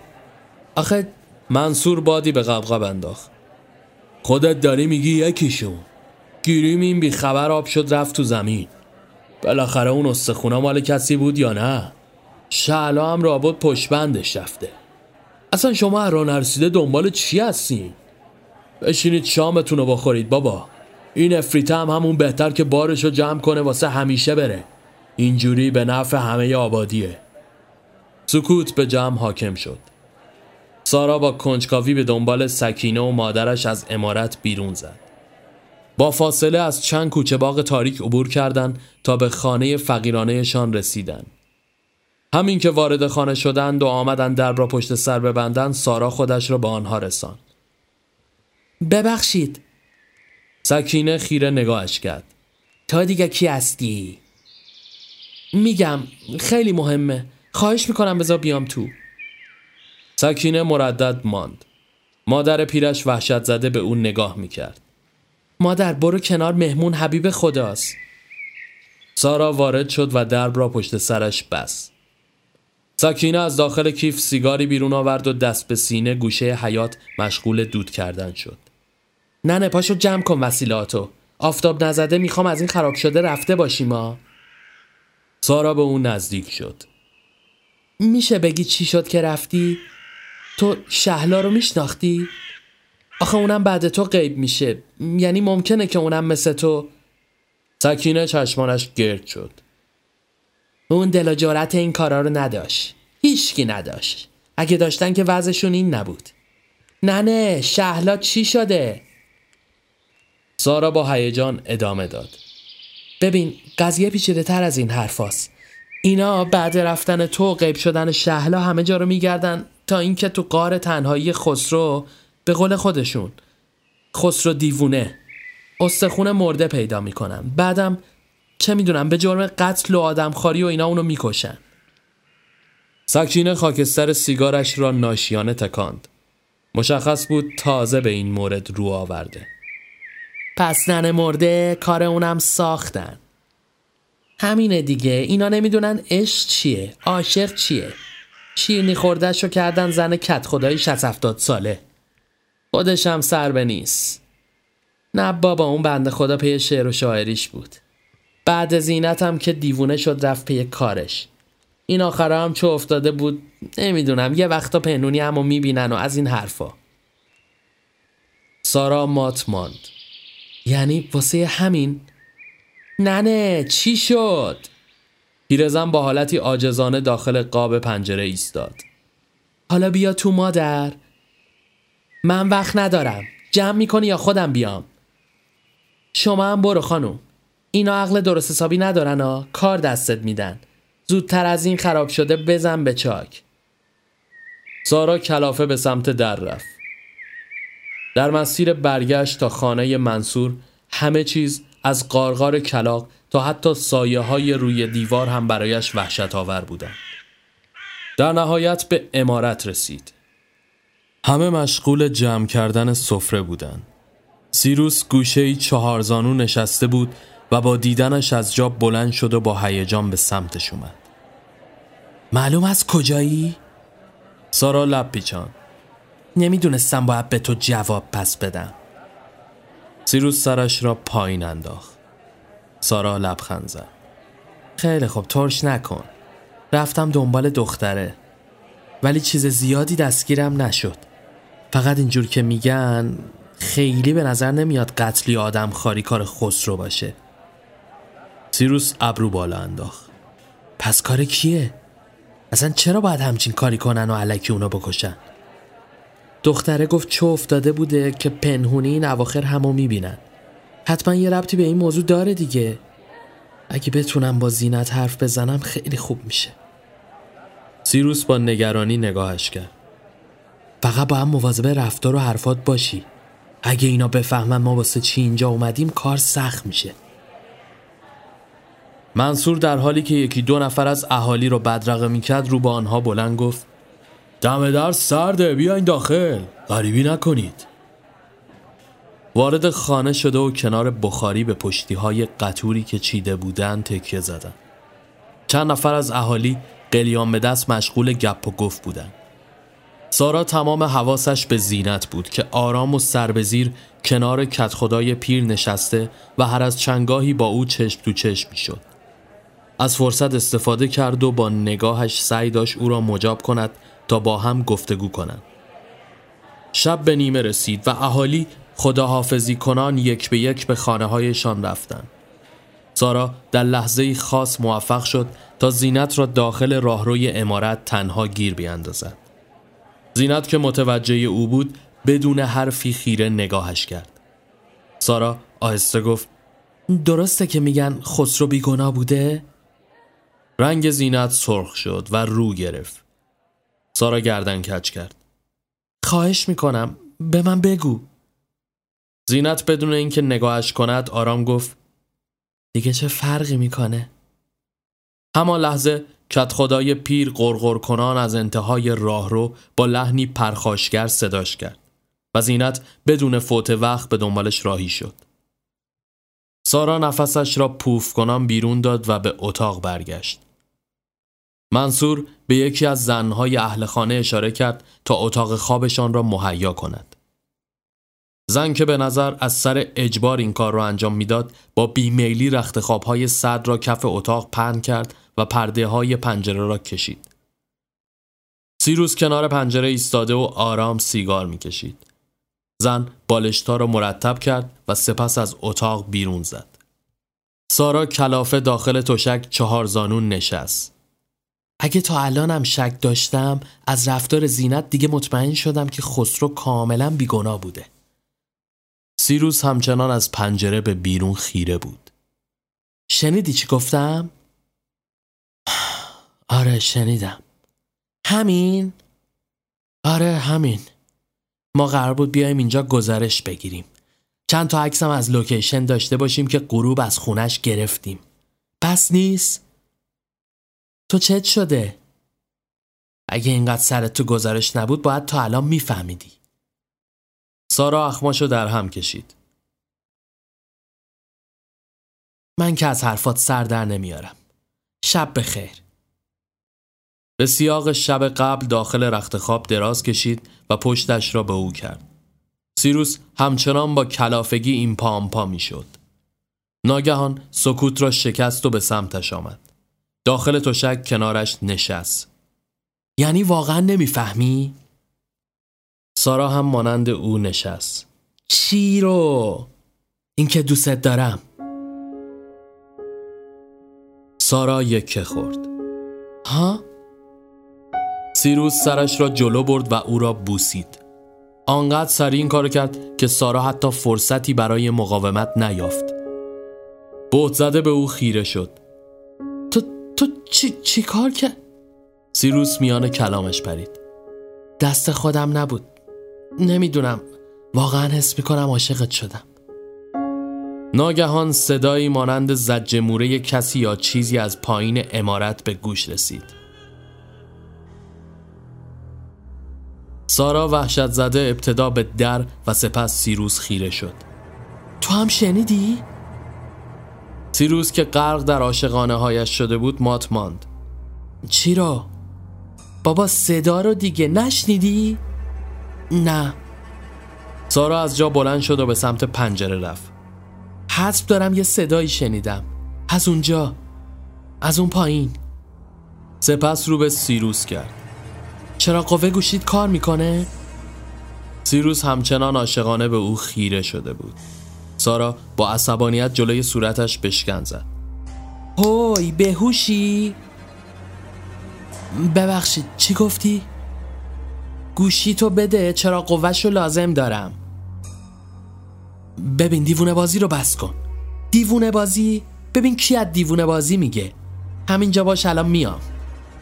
Speaker 2: آخه منصور بادی به قبقب انداخت. خودت داری میگی یکیشون. گیریم این بیخبر آب شد رفت تو زمین. بالاخره اون استخونا مال کسی بود یا نه؟ شعلا هم رابط پشت بندش رفته. اصلا شما هر نرسیده دنبال چی هستین؟ بشینید شامتون رو بخورید بابا. این افریته هم همون بهتر که بارش رو جمع کنه واسه همیشه بره. اینجوری به نفع همه آبادیه. سکوت به جمع حاکم شد. سارا با کنجکاوی به دنبال سکینه و مادرش از امارت بیرون زد. با فاصله از چند کوچه باغ تاریک عبور کردند تا به خانه فقیرانهشان رسیدند. همین که وارد خانه شدند و آمدند در را پشت سر ببندند سارا خودش را به آنها رساند. ببخشید
Speaker 1: سکینه خیره نگاهش کرد
Speaker 2: تا دیگه کی هستی؟ میگم خیلی مهمه خواهش می‌کنم بذار بیام تو
Speaker 1: سکینه مردد ماند مادر پیرش وحشت زده به اون نگاه می‌کرد
Speaker 2: مادر برو کنار مهمون حبیب خداست.
Speaker 1: سارا وارد شد و درب را پشت سرش بس سکینه از داخل کیف سیگاری بیرون آورد و دست به سینه گوشه حیات مشغول دود کردن شد.
Speaker 2: ننه پاشو جمع کن وسیلاتو. آفتاب نزده می‌خوام از این خراب شده رفته باشیم ها
Speaker 1: سارا به اون نزدیک شد.
Speaker 2: میشه بگی چی شد که رفتی؟ تو شهلا رو میشناختی؟ آخه اونم بعد تو غیب میشه. یعنی ممکنه که اونم مثل تو
Speaker 1: سکینه چشمانش گرد شد.
Speaker 2: اون دل و این کارا رو نداشت. هیچکی نداشت. اگه داشتن که وضعشون این نبود. ننه شهلا چی شده؟
Speaker 1: سارا با هیجان ادامه داد.
Speaker 2: ببین قضیه پیچیده تر از این حرفاست اینا بعد رفتن تو غیب شدن شهلا همه جا رو میگردن تا اینکه تو قار تنهایی خسرو به قول خودشون. خسرو دیوونه. استخون مرده پیدا می‌کنن. بعدم چه می‌دونم به جرم قتل و آدمخواری و اینا اونو می‌کشن.
Speaker 1: سکینه خاکستر سیگارش را ناشیانه تکاند. مشخص بود تازه به این مورد رو آورده.
Speaker 2: پس ننه مرده کار اونم ساختن. همینه دیگه. اینا نمی‌دونن عشق چیه عاشق چیه. شیرنی خوردش رو کردن زن کت خدایی 60 ساله. خودش هم سر به نیست. نه بابا اون بنده خدا پی شعر و شاعریش بود. بعد زینتم که دیوونه شد رفت پی کارش. این آخرا هم چه افتاده بود نمی‌دونم. یه وقتا پنونی همو می‌بینن و از این حرفا.
Speaker 1: سارا مات ماند.
Speaker 2: یعنی واسه همین؟ ننه چی شد؟
Speaker 1: پیرزن با حالتی آجزانه داخل قاب پنجره ایستاد.
Speaker 2: حالا بیا تو مادر. من وقت ندارم. جمع می‌کنی یا خودم بیام؟ شما هم برو خانوم اینا عقل درست حسابی ندارن ها. کار دستت میدن. زودتر از این خراب شده بزن به چاک.
Speaker 1: سارا کلافه به سمت در رفت. در مسیر برگشت تا خانه منصور همه چیز از قارقار کلاق تا حتی سایه های روی دیوار هم برایش وحشت آور بودند. در نهایت به امارت رسید. همه مشغول جمع کردن سفره بودند. سیروس گوشه چهارزانو نشسته بود و با دیدنش از جا بلند شد و با هیجان به سمتش اومد.
Speaker 2: معلوم از کجایی؟
Speaker 1: سارا لب پیچان.
Speaker 2: نمی‌دونستم باید به تو جواب پس بدم.
Speaker 1: سیروس سرش را پایین انداخت. سارا لبخند زد.
Speaker 2: خیلی خوب ترش نکن. رفتم دنبال دختره. ولی چیز زیادی دستگیرم نشد. فقط اینجور که میگن خیلی به نظر نمیاد قتلی آدم خاری کار خسرو باشه.
Speaker 1: سیروس ابرو بالا انداخت.
Speaker 2: پس کار کیه؟ اصلا چرا باید همچین کاری کنن و علکی اونو بکشن؟ دختره گفت چه افتاده بوده که پنهونی این اواخر همو می‌بینن حتما یه ربطی به این موضوع داره دیگه اگه بتونم با زینت حرف بزنم خیلی خوب میشه
Speaker 1: سیروس با نگرانی نگاهش کرد
Speaker 2: فقط با هم مواظب رفتار و حرفات باشی. اگه اینا بفهمن ما واسه چی اینجا اومدیم کار سخت میشه.
Speaker 1: منصور در حالی که یکی دو نفر از اهالی رو بدرقه می‌کرد رو با آنها بلند گفت دم در سرده بیاین داخل. غریبی نکنید. وارد خانه شده و کنار بخاری به پشتی های قطوری که چیده بودن تکیه زدن. چند نفر از اهالی قلیان به دست مشغول گپ و گفت بودن. سارا تمام حواسش به زینت بود که آرام و سربزیر کنار کت خدای پیر نشسته و هر از چنگاهی با او چشم تو چشم می شد. از فرصت استفاده کرد و با نگاهش سعی داشت او را مجاب کند تا با هم گفتگو کنند. شب به نیمه رسید و اهالی خداحافظی کنان یک به یک به خانه هایشان رفتند. سارا در لحظه خاص موفق شد تا زینت را داخل راهروی امارت تنها گیر بیاندازد. زینت که متوجه او بود بدون حرفی خیره نگاهش کرد. سارا آهسته گفت
Speaker 2: درسته که میگن خسرو بیگناه بوده؟
Speaker 1: رنگ زینت سرخ شد و رو گرفت. سارا گردن کچ کرد.
Speaker 2: خواهش می‌کنم به من بگو
Speaker 1: زینت بدون اینکه نگاهش کند آرام گفت
Speaker 2: دیگه چه فرقی می‌کنه؟
Speaker 1: همان لحظه کت خدای پیر قرقر کنان از انتهای راهرو با لحنی پرخاشگر صداش کرد و زینت بدون فوت وقت به دنبالش راهی شد. سارا نفسش را پوف کنان بیرون داد و به اتاق برگشت. منصور به یکی از زنهای اهل خانه اشاره کرد تا اتاق خوابشان را مهیا کند. زن که به نظر از سر اجبار این کار را انجام می‌داد با بیمیلی رخت خوابهای صد را کف اتاق پهن کرد و پرده های پنجره را کشید. سیروس کنار پنجره ایستاده و آرام سیگار می‌کشید. زن بالشتا را مرتب کرد و سپس از اتاق بیرون زد. سارا کلافه داخل تشک چهار زانون نشست.
Speaker 2: اگه تا الانم شک داشتم از رفتار زینت دیگه مطمئن شدم که خسرو کاملا بیگناه بوده.
Speaker 1: سیروس همچنان از پنجره به بیرون خیره بود.
Speaker 2: شنیدی چی گفتم؟ آره شنیدم. همین؟ آره همین. ما قرار بود بیایم اینجا گزارش بگیریم. چند تا عکسم از لوکیشن داشته باشیم که غروب از خونش گرفتیم. بس نیست؟ تو چت شده؟ اگه اینقدر سرت تو گزارش نبود باید تا الان میفهمیدی.
Speaker 1: سارا اخماشو در هم کشید.
Speaker 2: من که از حرفات سر در نمیارم. شب بخیر.
Speaker 1: به سیاق شب قبل داخل رخت خواب دراز کشید و پشتش را به او کرد. سیروس همچنان با کلافگی این پا می شد. ناگهان سکوت را شکست و به سمتش آمد. داخل تشک کنارش نشست.
Speaker 2: یعنی واقعا نمی‌فهمی؟
Speaker 1: سارا هم مانند او نشست.
Speaker 2: چی رو؟ اینکه دوستت دارم.
Speaker 1: سارا یکه خورد.
Speaker 2: ها؟
Speaker 1: سیروس سرش را جلو برد و او را بوسید. آنقدر سریع این کارو کرد که سارا حتی فرصتی برای مقاومت نیافت. بهت زده به او خیره شد.
Speaker 2: تو تو چی, چی کار کرد؟
Speaker 1: سیروس میان کلامش پرید.
Speaker 2: دست خودم نبود. نمی‌دونم. واقعا حس می‌کنم عاشقت شدم.
Speaker 1: ناگهان صدایی مانند زجه موره کسی یا چیزی از پایین امارت به گوش رسید. سارا وحشت زده ابتدا به در و سپس سیروس خیره شد
Speaker 2: تو هم شنیدی؟
Speaker 1: سیروس که غرق در عاشقانه هایش شده بود مات ماند
Speaker 2: چی را؟ بابا صدا رو دیگه نشنیدی؟ نه.
Speaker 1: سارا از جا بلند شد و به سمت پنجره رفت.
Speaker 2: حسب دارم یه صدایی شنیدم. از اونجا. از اون پایین.
Speaker 1: سپس رو به سیروس کرد.
Speaker 2: چرا قوه گوشید کار می‌کنه؟
Speaker 1: سیروس همچنان عاشقانه به او خیره شده بود. سارا با عصبانیت جلوی صورتش بشکن زد.
Speaker 2: هوی بهوشی؟ ببخشید چی گفتی؟ گوشی تو بده چرا قوهش رو لازم دارم. ببین دیوونه بازی رو بس کن. دیوونه بازی؟ ببین کی از دیوونه بازی میگه. همینجا باش الان میام.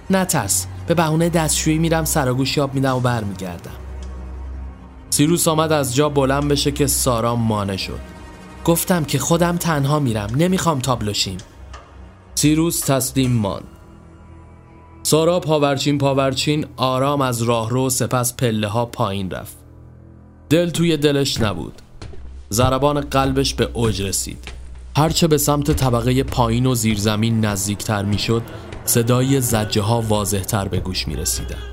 Speaker 2: نترس به بهونه دستشویی میرم سراگوشی آب میدم و برمیگردم.
Speaker 1: سیروس آمد از جا بلند بشه که سارا مانه شد.
Speaker 2: گفتم که خودم تنها میرم نمی‌خوام تابلوشیم
Speaker 1: سیروس تسلیم ماند. سارا پاورچین پاورچین آرام از راهرو سپس پله ها پایین رفت دل توی دلش نبود ضربان قلبش به اوج رسید هرچه به سمت طبقه پایین و زیرزمین نزدیکتر می‌شد صدای زجه ها واضح تر به گوش می رسیدن.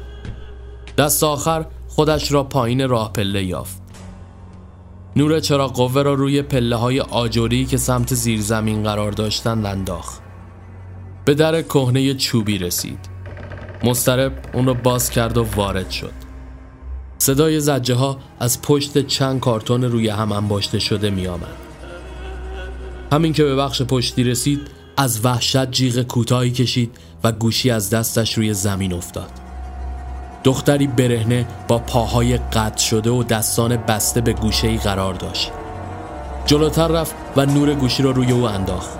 Speaker 1: دست آخر خودش را پایین راه پله یافت. نور چراغ قوه را روی پله های آجوری که سمت زیر زمین قرار داشتن انداخت. به در کهنه چوبی رسید. مسترب اون را باز کرد و وارد شد. صدای زجه ها از پشت چند کارتون روی هم انباشته شده می آمد. همین که به بخش پشتی رسید از وحشت جیغ کوتاهی کشید و گوشی از دستش روی زمین افتاد دختری برهنه با پاهای قطع شده و دستان بسته به گوشه قرار داشت جلوتر رفت و نور گوشی را روی او انداخت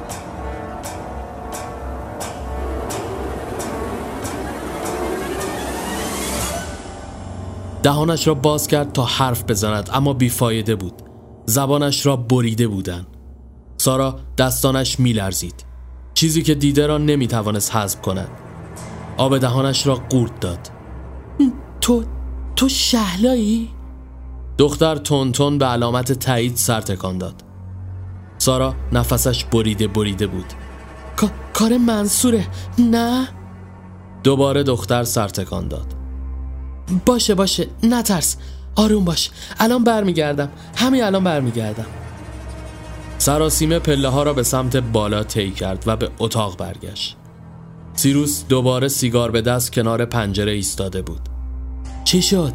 Speaker 1: دهانش را باز کرد تا حرف بزند اما بیفایده بود. زبانش را بریده بودند. سارا دستانش میلرزید. چیزی که دیده را نمی‌توانست حذف کند. آب دهانش را قورت داد.
Speaker 2: تو تو شهلایی؟
Speaker 1: دختر تون به علامت تایید سر تکان داد. سارا نفسش بریده بریده بود.
Speaker 2: کار منصوره نه؟
Speaker 1: دوباره دختر سر تکان داد.
Speaker 2: باشه باشه. نترس. آروم باش. الان برمیگردم. همین الان برمیگردم.
Speaker 1: سراسیمه پله ها را به سمت بالا طی کرد و به اتاق برگشت. سیروس دوباره سیگار به دست کنار پنجره ایستاده بود.
Speaker 2: چی شد؟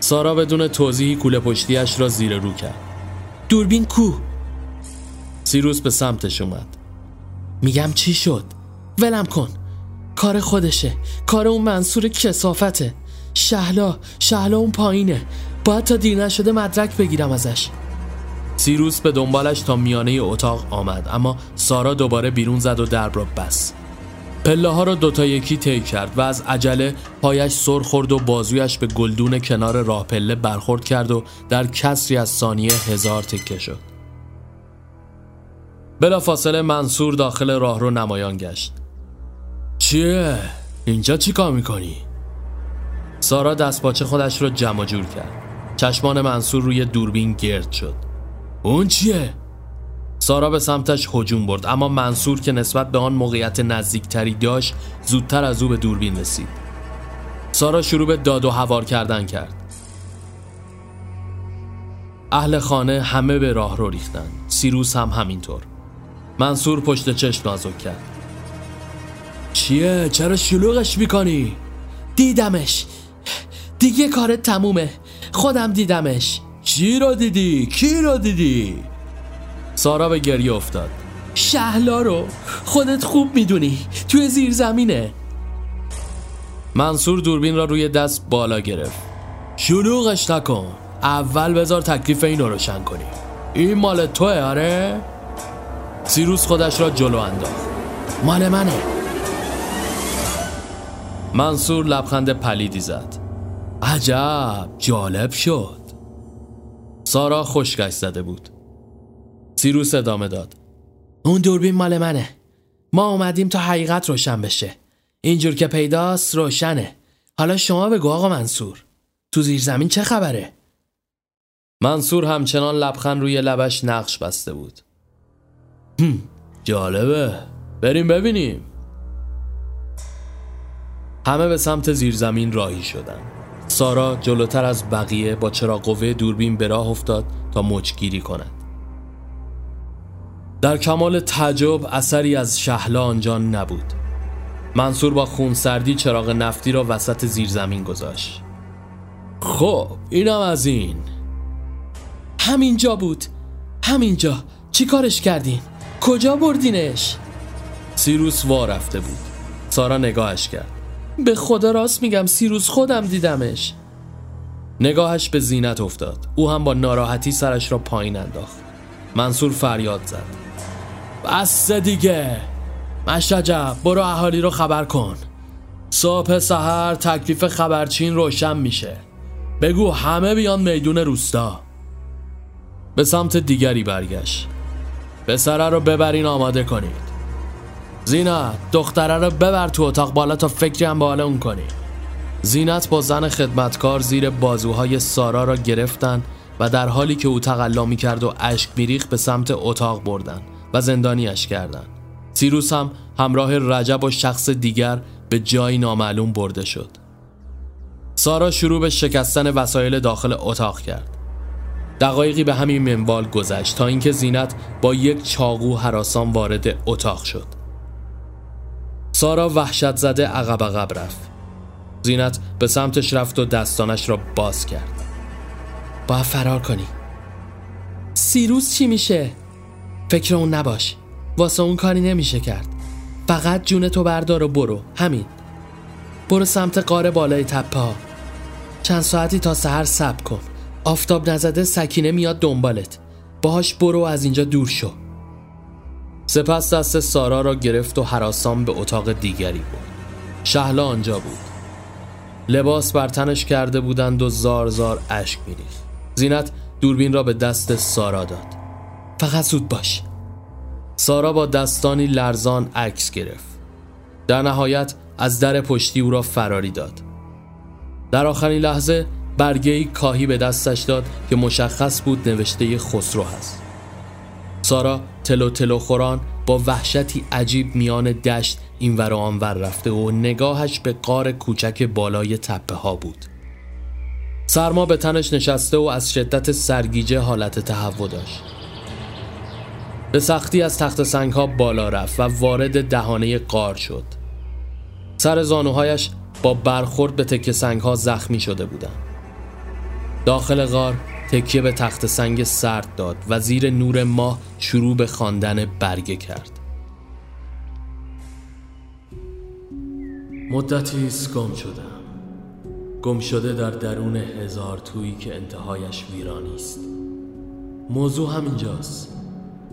Speaker 1: سارا بدون توضیحی کوله پشتیش را زیر رو کرد.
Speaker 2: دوربین کو؟
Speaker 1: سیروس به سمتش اومد.
Speaker 2: میگم چی شد؟ ولم کن. کار خودشه. کار اون منصور کسافته. شهلا شهلا اون پایینه. باید تا دیر نشده مدرک بگیرم ازش.
Speaker 1: سیروس به دنبالش تا میانه اتاق آمد اما سارا دوباره بیرون زد و درب را بس پله ها را دوتا یکی طی کرد و از عجله پایش سر خورد و بازویش به گلدون کنار راه پله برخورد کرد و در کسری از ثانیه هزار تکه شد. بلا فاصله منصور داخل راه رو نمایان گشت. چیه؟ اینجا چی کار می‌کنی؟ سارا دستپاچه خودش رو جمع جور کرد. چشمان منصور روی دوربین گرد شد. اون چیه؟ سارا به سمتش هجوم برد اما منصور که نسبت به آن موقعیت نزدیکتری داشت زودتر از او به دوربین رسید. سارا شروع به داد و هوار کردن کرد. اهل خانه همه به راه رو ریختن. سیروس هم همینطور. منصور پشت چشم نازک کرد. چیه؟ چرا شلوغش می‌کنی؟
Speaker 2: دیدمش. دیگه کارت تمومه. خودم دیدمش.
Speaker 1: چی رو دیدی؟ کی رو دیدی؟ سارا به گریه افتاد.
Speaker 2: شهلا رو خودت خوب می‌دونی. توی زیر زمینه.
Speaker 1: منصور دوربین را روی دست بالا گرفت. شلوغش نکن. اول بذار تکلیف این رو روشن کنی. این مال توه آره؟ سیروس خودش را جلو انداخت.
Speaker 2: مال منه.
Speaker 1: منصور لبخند پلیدی زد. عجب جالب شد. سارا خشکش زده بود. سیروس ادامه داد.
Speaker 2: اون دوربین مال منه. ما اومدیم تا حقیقت روشن بشه. اینجور که پیداست روشنه. حالا شما بگو آقا منصور. تو زیر زمین چه خبره؟
Speaker 1: منصور همچنان لبخند روی لبش نقش بسته بود. هم جالبه. بریم ببینیم. همه به سمت زیرزمین راهی شدن. سارا جلوتر از بقیه با چرا قوه دوربین به راه افتاد تا مچگیری کند. در کمال تعجب اثری از شهلا آنجا نبود. منصور با خونسردی چراغ نفتی را وسط زیرزمین گذاشت. خب اینم از این.
Speaker 2: همینجا بود. همینجا. چی کارش کردین؟ کجا بردینش؟
Speaker 1: سیروس وا رفته بود. سارا نگاهش کرد.
Speaker 2: به خدا راست میگم سیروس خودم دیدمش.
Speaker 1: نگاهش به زینت افتاد. او هم با ناراحتی سرش را پایین انداخت. منصور فریاد زد. بس دیگه. مشجب برو اهالی رو خبر کن. صبح سحر تکلیف خبرچین روشن میشه. بگو همه بیان میدون روستا. به سمت دیگری برگشت. پسره رو ببرین آماده کنید. زینت دختره رو ببر تو اتاق بالا تا فکری هم بالا اون کنی. زینت با زن خدمتکار زیر بازوهای سارا را گرفتن و در حالی که او تقلا می کرد و اشک میریخ به سمت اتاق بردن و زندانیش کردند. سیروس هم همراه رجب و شخص دیگر به جایی نامعلوم برده شد. سارا شروع به شکستن وسایل داخل اتاق کرد. دقایقی به همین منوال گذشت تا اینکه زینت با یک چاقو حراسان وارد اتاق شد. سارا وحشت زده عقب عقب رفت. زینت به سمتش رفت و دستانش را باز کرد.
Speaker 2: با فرار کنی. سیروس چی میشه؟ فکر اون نباش. واسه اون کاری نمیشه کرد. فقط جون تو بردار و برو. همین. برو سمت قاره بالای تپه ها. چند ساعتی تا سهر سب کن. آفتاب نزده سکینه میاد دنبالت. باهاش برو از اینجا دور شو.
Speaker 1: سپس دست سارا را گرفت و حراسان به اتاق دیگری برد. شهلا آنجا بود. لباس بر تنش کرده بودند و زار زار اشک میریخت. زینت دوربین را به دست سارا داد.
Speaker 2: فقط زود باش.
Speaker 1: سارا با دستانی لرزان عکس گرفت. در نهایت از در پشتی او را فراری داد. در آخرین لحظه برگه کاهی به دستش داد که مشخص بود نوشته خسرو هست. سارا تلو تلو خوران با وحشتی عجیب میان دشت این ور آنور رفته و نگاهش به قار کوچک بالای تپه ها بود. سرما به تنش نشسته و از شدت سرگیجه حالت تهوع داشت. به سختی از تخت سنگ ها بالا رفت و وارد دهانه قار شد. سر زانوهایش با برخورد به تکه سنگ ها زخمی شده بودند. داخل غار تکیه به تخت سنگ سرد داد. و زیر نور ماه شروع به خواندن برگه کرد. مدتی گم شدم. گم شده در درون هزار تویی که انتهایش ویرانی است. موضوع همینجاست.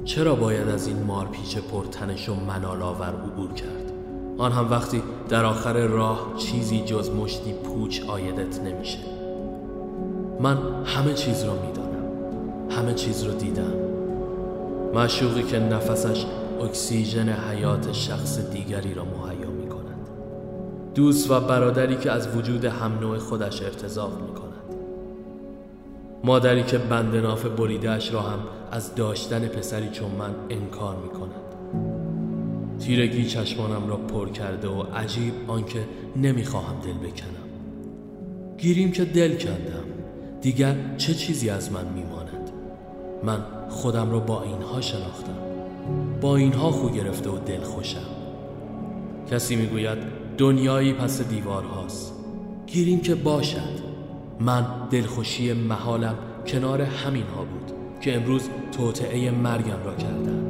Speaker 1: چرا باید از این مارپیچ پرتنش و منالاور عبور کرد؟ آن هم وقتی در آخر راه چیزی جز مشتی پوچ آیدت نمیشه. من همه چیز رو می‌دانم. همه چیز رو دیدم. معشوقی که نفسش اکسیژن حیات شخص دیگری را مهیا می کند دوست و برادری که از وجود هم نوع خودش ارتزاق می کند مادری که بند ناف بریدهش را هم از داشتن پسری چون من انکار می کند تیرگی چشمانم را پر کرده و عجیب آنکه نمی‌خواهم دل بکنم. گیریم که دل کندم. دیگر چه چیزی از من میماند؟ من خودم را با اینها شناختم. با اینها خو گرفته و دل خوشم. کسی می‌گوید دنیایی پس دیوار هاست. گیریم که باشد. من دلخوشی محالم کنار همین ها بود که امروز توطعه مرگم را کردن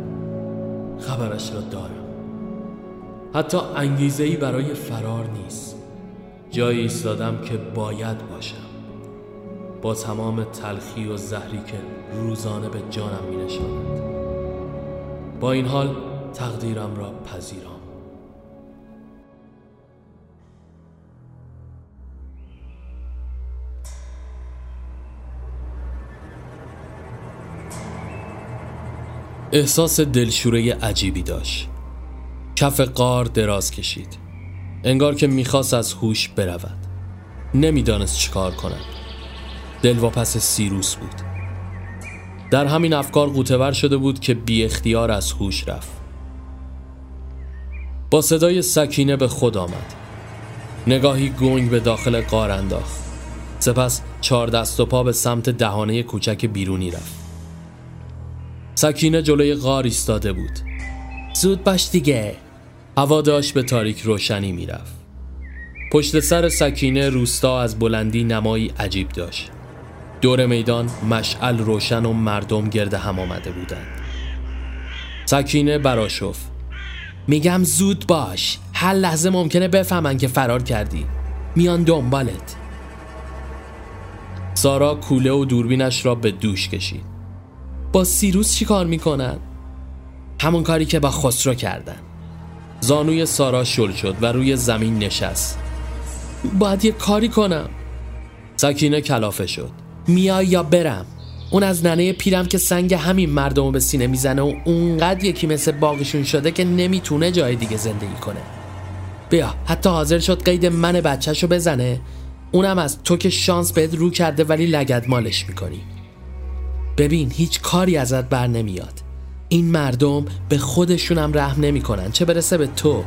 Speaker 1: خبرش را دارم. حتی انگیزه ای برای فرار نیست. جایی ایستادم که باید باشم. با تمام تلخی و زهری که روزانه به جانم می نشاند. با این حال تقدیرم را پذیرام. احساس دلشوره عجیبی داشت. کف قار دراز کشید. انگار که می‌خواست از هوش برود. نمی‌دانست چیکار کند. دلواپس سیروس بود. در همین افکار قوتور شده بود که بی اختیار از هوش رفت. با صدای سکینه به خود آمد. نگاهی گنگ به داخل قار انداخت. سپس چهار دست و پا به سمت دهانه کوچک بیرونی رفت. سکینه جلوی غار ایستاده بود.
Speaker 2: زود باش دیگه.
Speaker 1: هوا داشت به تاریک روشنی می‌رفت. پشت سر سکینه روستا از بلندی نمایی عجیب داشت. دور میدان مشعل روشن و مردم گرد هم آمده بودند. سکینه براشف
Speaker 2: میگم زود باش. هر لحظه ممکنه بفهمن که فرار کردی. میان دنبالت.
Speaker 1: سارا کوله و دوربینش را به دوش کشید.
Speaker 2: با سیروس چی کار می‌کنن؟ همون کاری که با خسرو کردن.
Speaker 1: زانوی سارا شل شد و روی زمین نشست.
Speaker 2: باید یه کاری کنم.
Speaker 1: سکینه کلافه شد.
Speaker 2: میای یا برم؟ اون از ننه پیرم که سنگ همین مردم به سینه می‌زنه و اونقدر یکی مثل باقیشون شده که نمی‌تونه جای دیگه زندگی کنه. بیا حتی حاضر شد قید من بچهشو بزنه. اونم از تو که شانس بهت رو کرده ولی لگد مالش می‌کنی. ببین هیچ کاری ازت بر نمیاد. این مردم به خودشونم رحم نمی‌کنن چه برسه به تو؟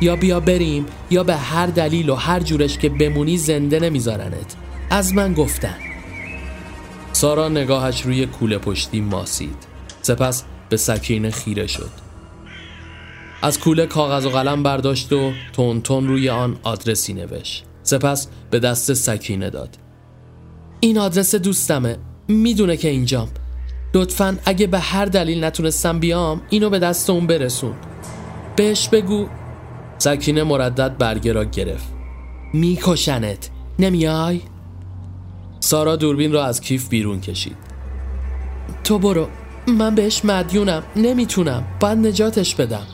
Speaker 2: یا بیا بریم یا به هر دلیل و هر جورش که بمونی زنده نمیذارنت. از من گفتن.
Speaker 1: سارا نگاهش روی کوله پشتی ماسید. سپس به سکینه خیره شد. از کوله کاغذ و قلم برداشت و تون روی آن آدرسی نوشت. سپس به دست سکینه داد.
Speaker 2: این آدرس دوستمه. می‌دونه که اینجام. لطفا اگه به هر دلیل نتونستم بیام اینو به دست اون برسون. بهش بگو.
Speaker 1: سکینه مردد برگه را گرفت.
Speaker 2: میکشنت. نمیای؟
Speaker 1: سارا دوربین را از کیف بیرون کشید.
Speaker 2: تو برو من بهش مدیونم نمی‌تونم باید نجاتش بدم.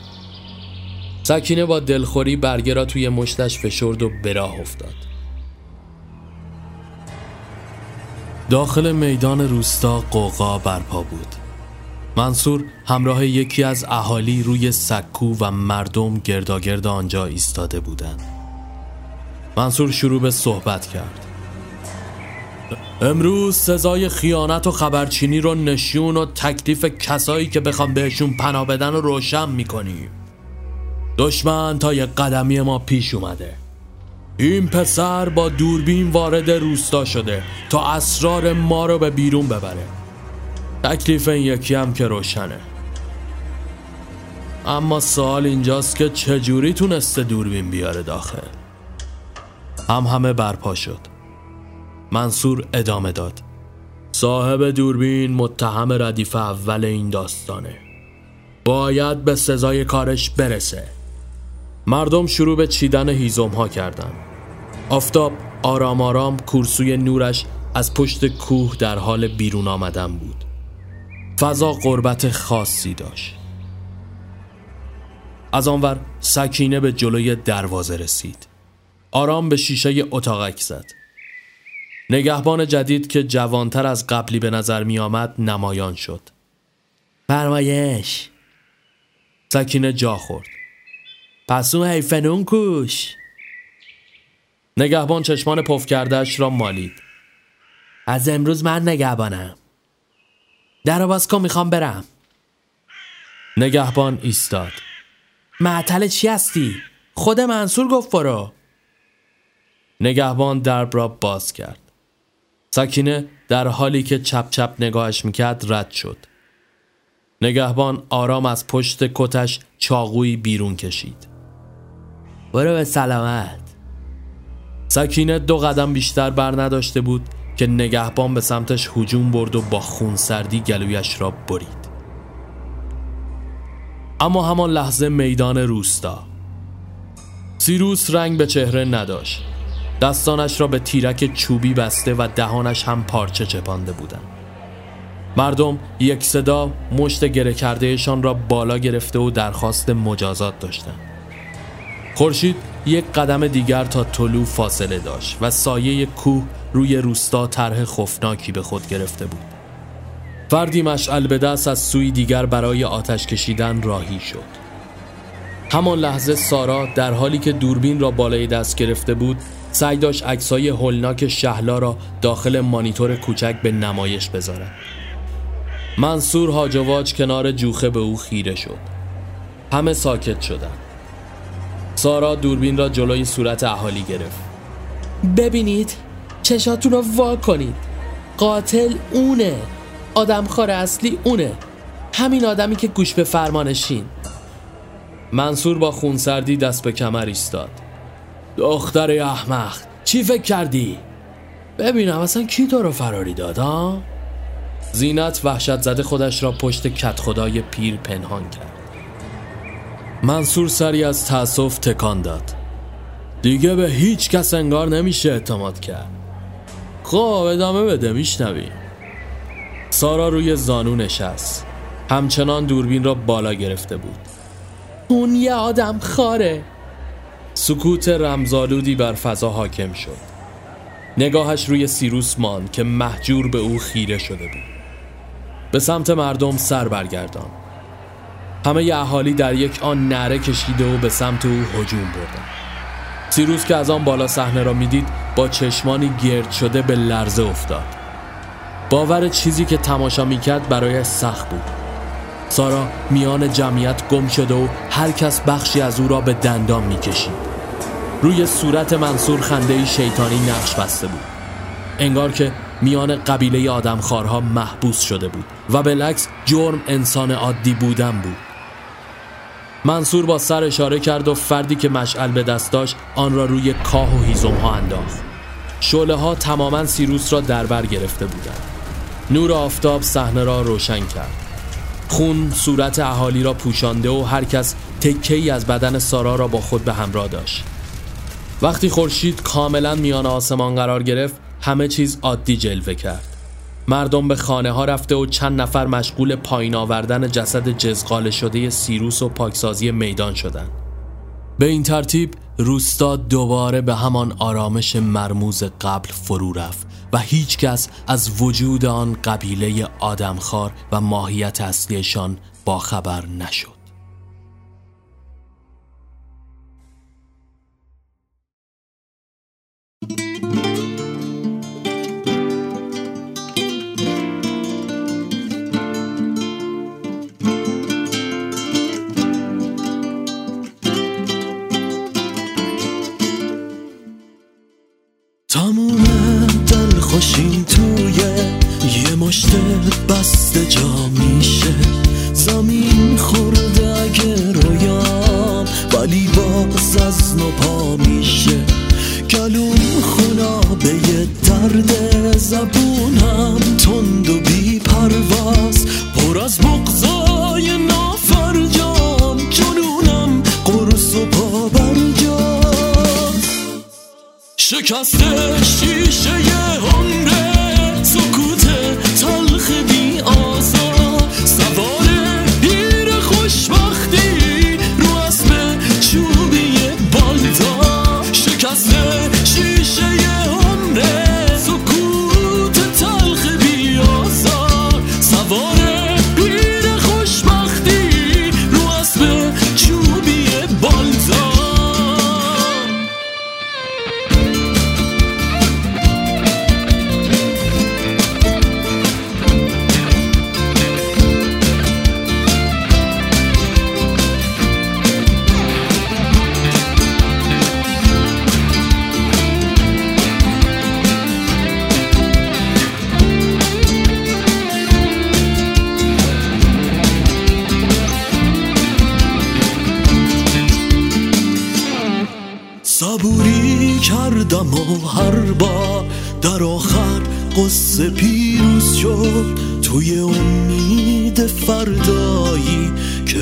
Speaker 1: سکینه با دلخوری برگه را توی مشتش فشرد و به افتاد. داخل میدان روستا قوقا برپا بود. منصور همراه یکی از اهالی روی سکو و مردم گرداگرد آنجا ایستاده بودند. منصور شروع به صحبت کرد. امروز سزای خیانت و خبرچینی رو نشون و تکلیف کسایی که بخوام بهشون پناه بدن رو روشن می‌کنیم دشمن تا یک قدمی ما پیش اومده. این پسر با دوربین وارد روستا شده تا اسرار ما رو به بیرون ببره. تکلیف این یکی هم که روشنه. اما سوال اینجاست که چجوری تونسته دوربین بیاره داخل؟ هم همه برپا شد. منصور ادامه داد. صاحب دوربین متهم ردیف اول این داستانه. باید به سزای کارش برسه. مردم شروع به چیدن هیزم ها کردن. آفتاب آرام آرام کورسوی نورش از پشت کوه در حال بیرون آمدن بود. فضا قربت خاصی داشت. از آنور سکینه به جلوی دروازه رسید. آرام به شیشه اتاقک زد. نگهبان جدید که جوانتر از قبلی به نظر می آمد نمایان شد.
Speaker 2: فرمایش.
Speaker 1: سکینه جا خورد.
Speaker 2: پس اون حیفنون کوش.
Speaker 1: نگهبان چشمان پف کردهش را مالید.
Speaker 2: از امروز من نگهبانم. در باز کن می‌خوام برم.
Speaker 1: نگهبان ایستاد.
Speaker 2: معطل چی هستی؟ خود منصور گفت برو.
Speaker 1: نگهبان درب را باز کرد. سکینه در حالی که چپ چپ نگاهش می‌کرد رد شد. نگهبان آرام از پشت کتش چاقوی بیرون کشید.
Speaker 2: برو به سلامت.
Speaker 1: سکینه دو قدم بیشتر بر نداشته بود که نگهبان به سمتش هجوم برد و با خون سردی گلویش را برید. اما همان لحظه میدان روستا. سیروس رنگ به چهره نداشت. دستانش را به تیرک چوبی بسته و دهانش هم پارچه چپانده بودند. مردم یک صدا مشت گره کردهشان را بالا گرفته و درخواست مجازات داشتند. خورشید یک قدم دیگر تا طلوع فاصله داشت و سایه کوه روی روستا طرح خفناکی به خود گرفته بود. فردی مشعل به دست از سوی دیگر برای آتش کشیدن راهی شد. همان لحظه سارا در حالی که دوربین را بالای دست گرفته بود سعی داشت عکسای هولناک شهلا را داخل مانیتور کوچک به نمایش بذارد منصور هاجواج کنار جوخه به او خیره شد. همه ساکت شدند سارا دوربین را جلوی صورت اهالی گرفت.
Speaker 2: ببینید چشاتون رو وا کنید. قاتل اونه. آدمخوار اصلی اونه. همین آدمی که گوش به فرمانشین.
Speaker 1: منصور با خونسردی دست به کمر ایستاد. دختر احمق چی فکر کردی؟
Speaker 2: ببینم اصلا کی تو رو فراری داد ها؟
Speaker 1: زینت وحشت زده خودش را پشت کت خدای پیر پنهان کرد. منصور سری از تأسف تکان داد. دیگه به هیچ کس انگار نمیشه اعتماد کرد. خب ادامه بده میشنوی سارا روی زانو نشست. همچنان دوربین را بالا گرفته بود.
Speaker 2: اون یه آدم خاره.
Speaker 1: سکوت رمزالودی بر فضا حاکم شد. نگاهش روی سیروس ماند که محجور به او خیره شده بود. به سمت مردم سر برگردان. همه اهالی در یک آن نره کشیده و به سمت او هجوم بردن. سیروس که از آن بالا صحنه را می‌دید با چشمانی گرد شده به لرزه افتاد. باور چیزی که تماشا می‌کرد برایش سخت بود. سارا میان جمعیت گم شده و هر کس بخشی از او را به دندان می‌کشید. روی صورت منصور خنده شیطانی نقش بسته بود. انگار که میان قبیله آدمخوارها محبوس شده بود و بالعکس جرم انسان عادی بودن بود. منصور با سر اشاره کرد و فردی که مشعل به دست داشت آن را روی کاه و هیزم ها انداخت. شعله ها تماما سیروس را در بر گرفته بودند. نور آفتاب صحنه را روشن کرد. خون صورت اهالی را پوشانده و هر کس تکه ای از بدن سارا را با خود به همراه داشت وقتی خورشید کاملا میان آسمان قرار گرفت همه چیز عادی جلوه کرد مردم به خانه ها رفته و چند نفر مشغول پایین آوردن جسد جزقال شده سیروس و پاکسازی میدان شدند. به این ترتیب روستا دوباره به همان آرامش مرموز قبل فرو رفت و هیچ کس از وجود آن قبیله آدمخوار و ماهیت اصلیشان باخبر نشد.
Speaker 3: قرص و پا برجاست شکسته شیشه عمره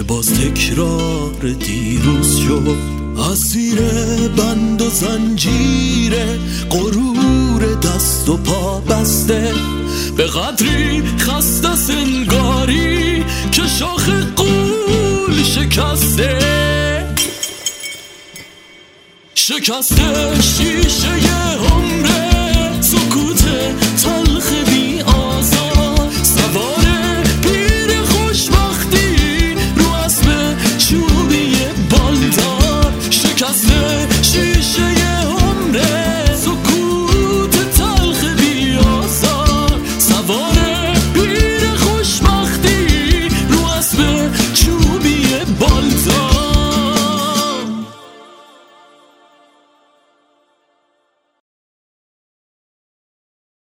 Speaker 3: باز تکرار دیروز شد. اسیر بند و زنجیر غرور دست و پا بسته. به قدری خسته سنگاری که شاخ قول شکسته. شکسته شیشه عمره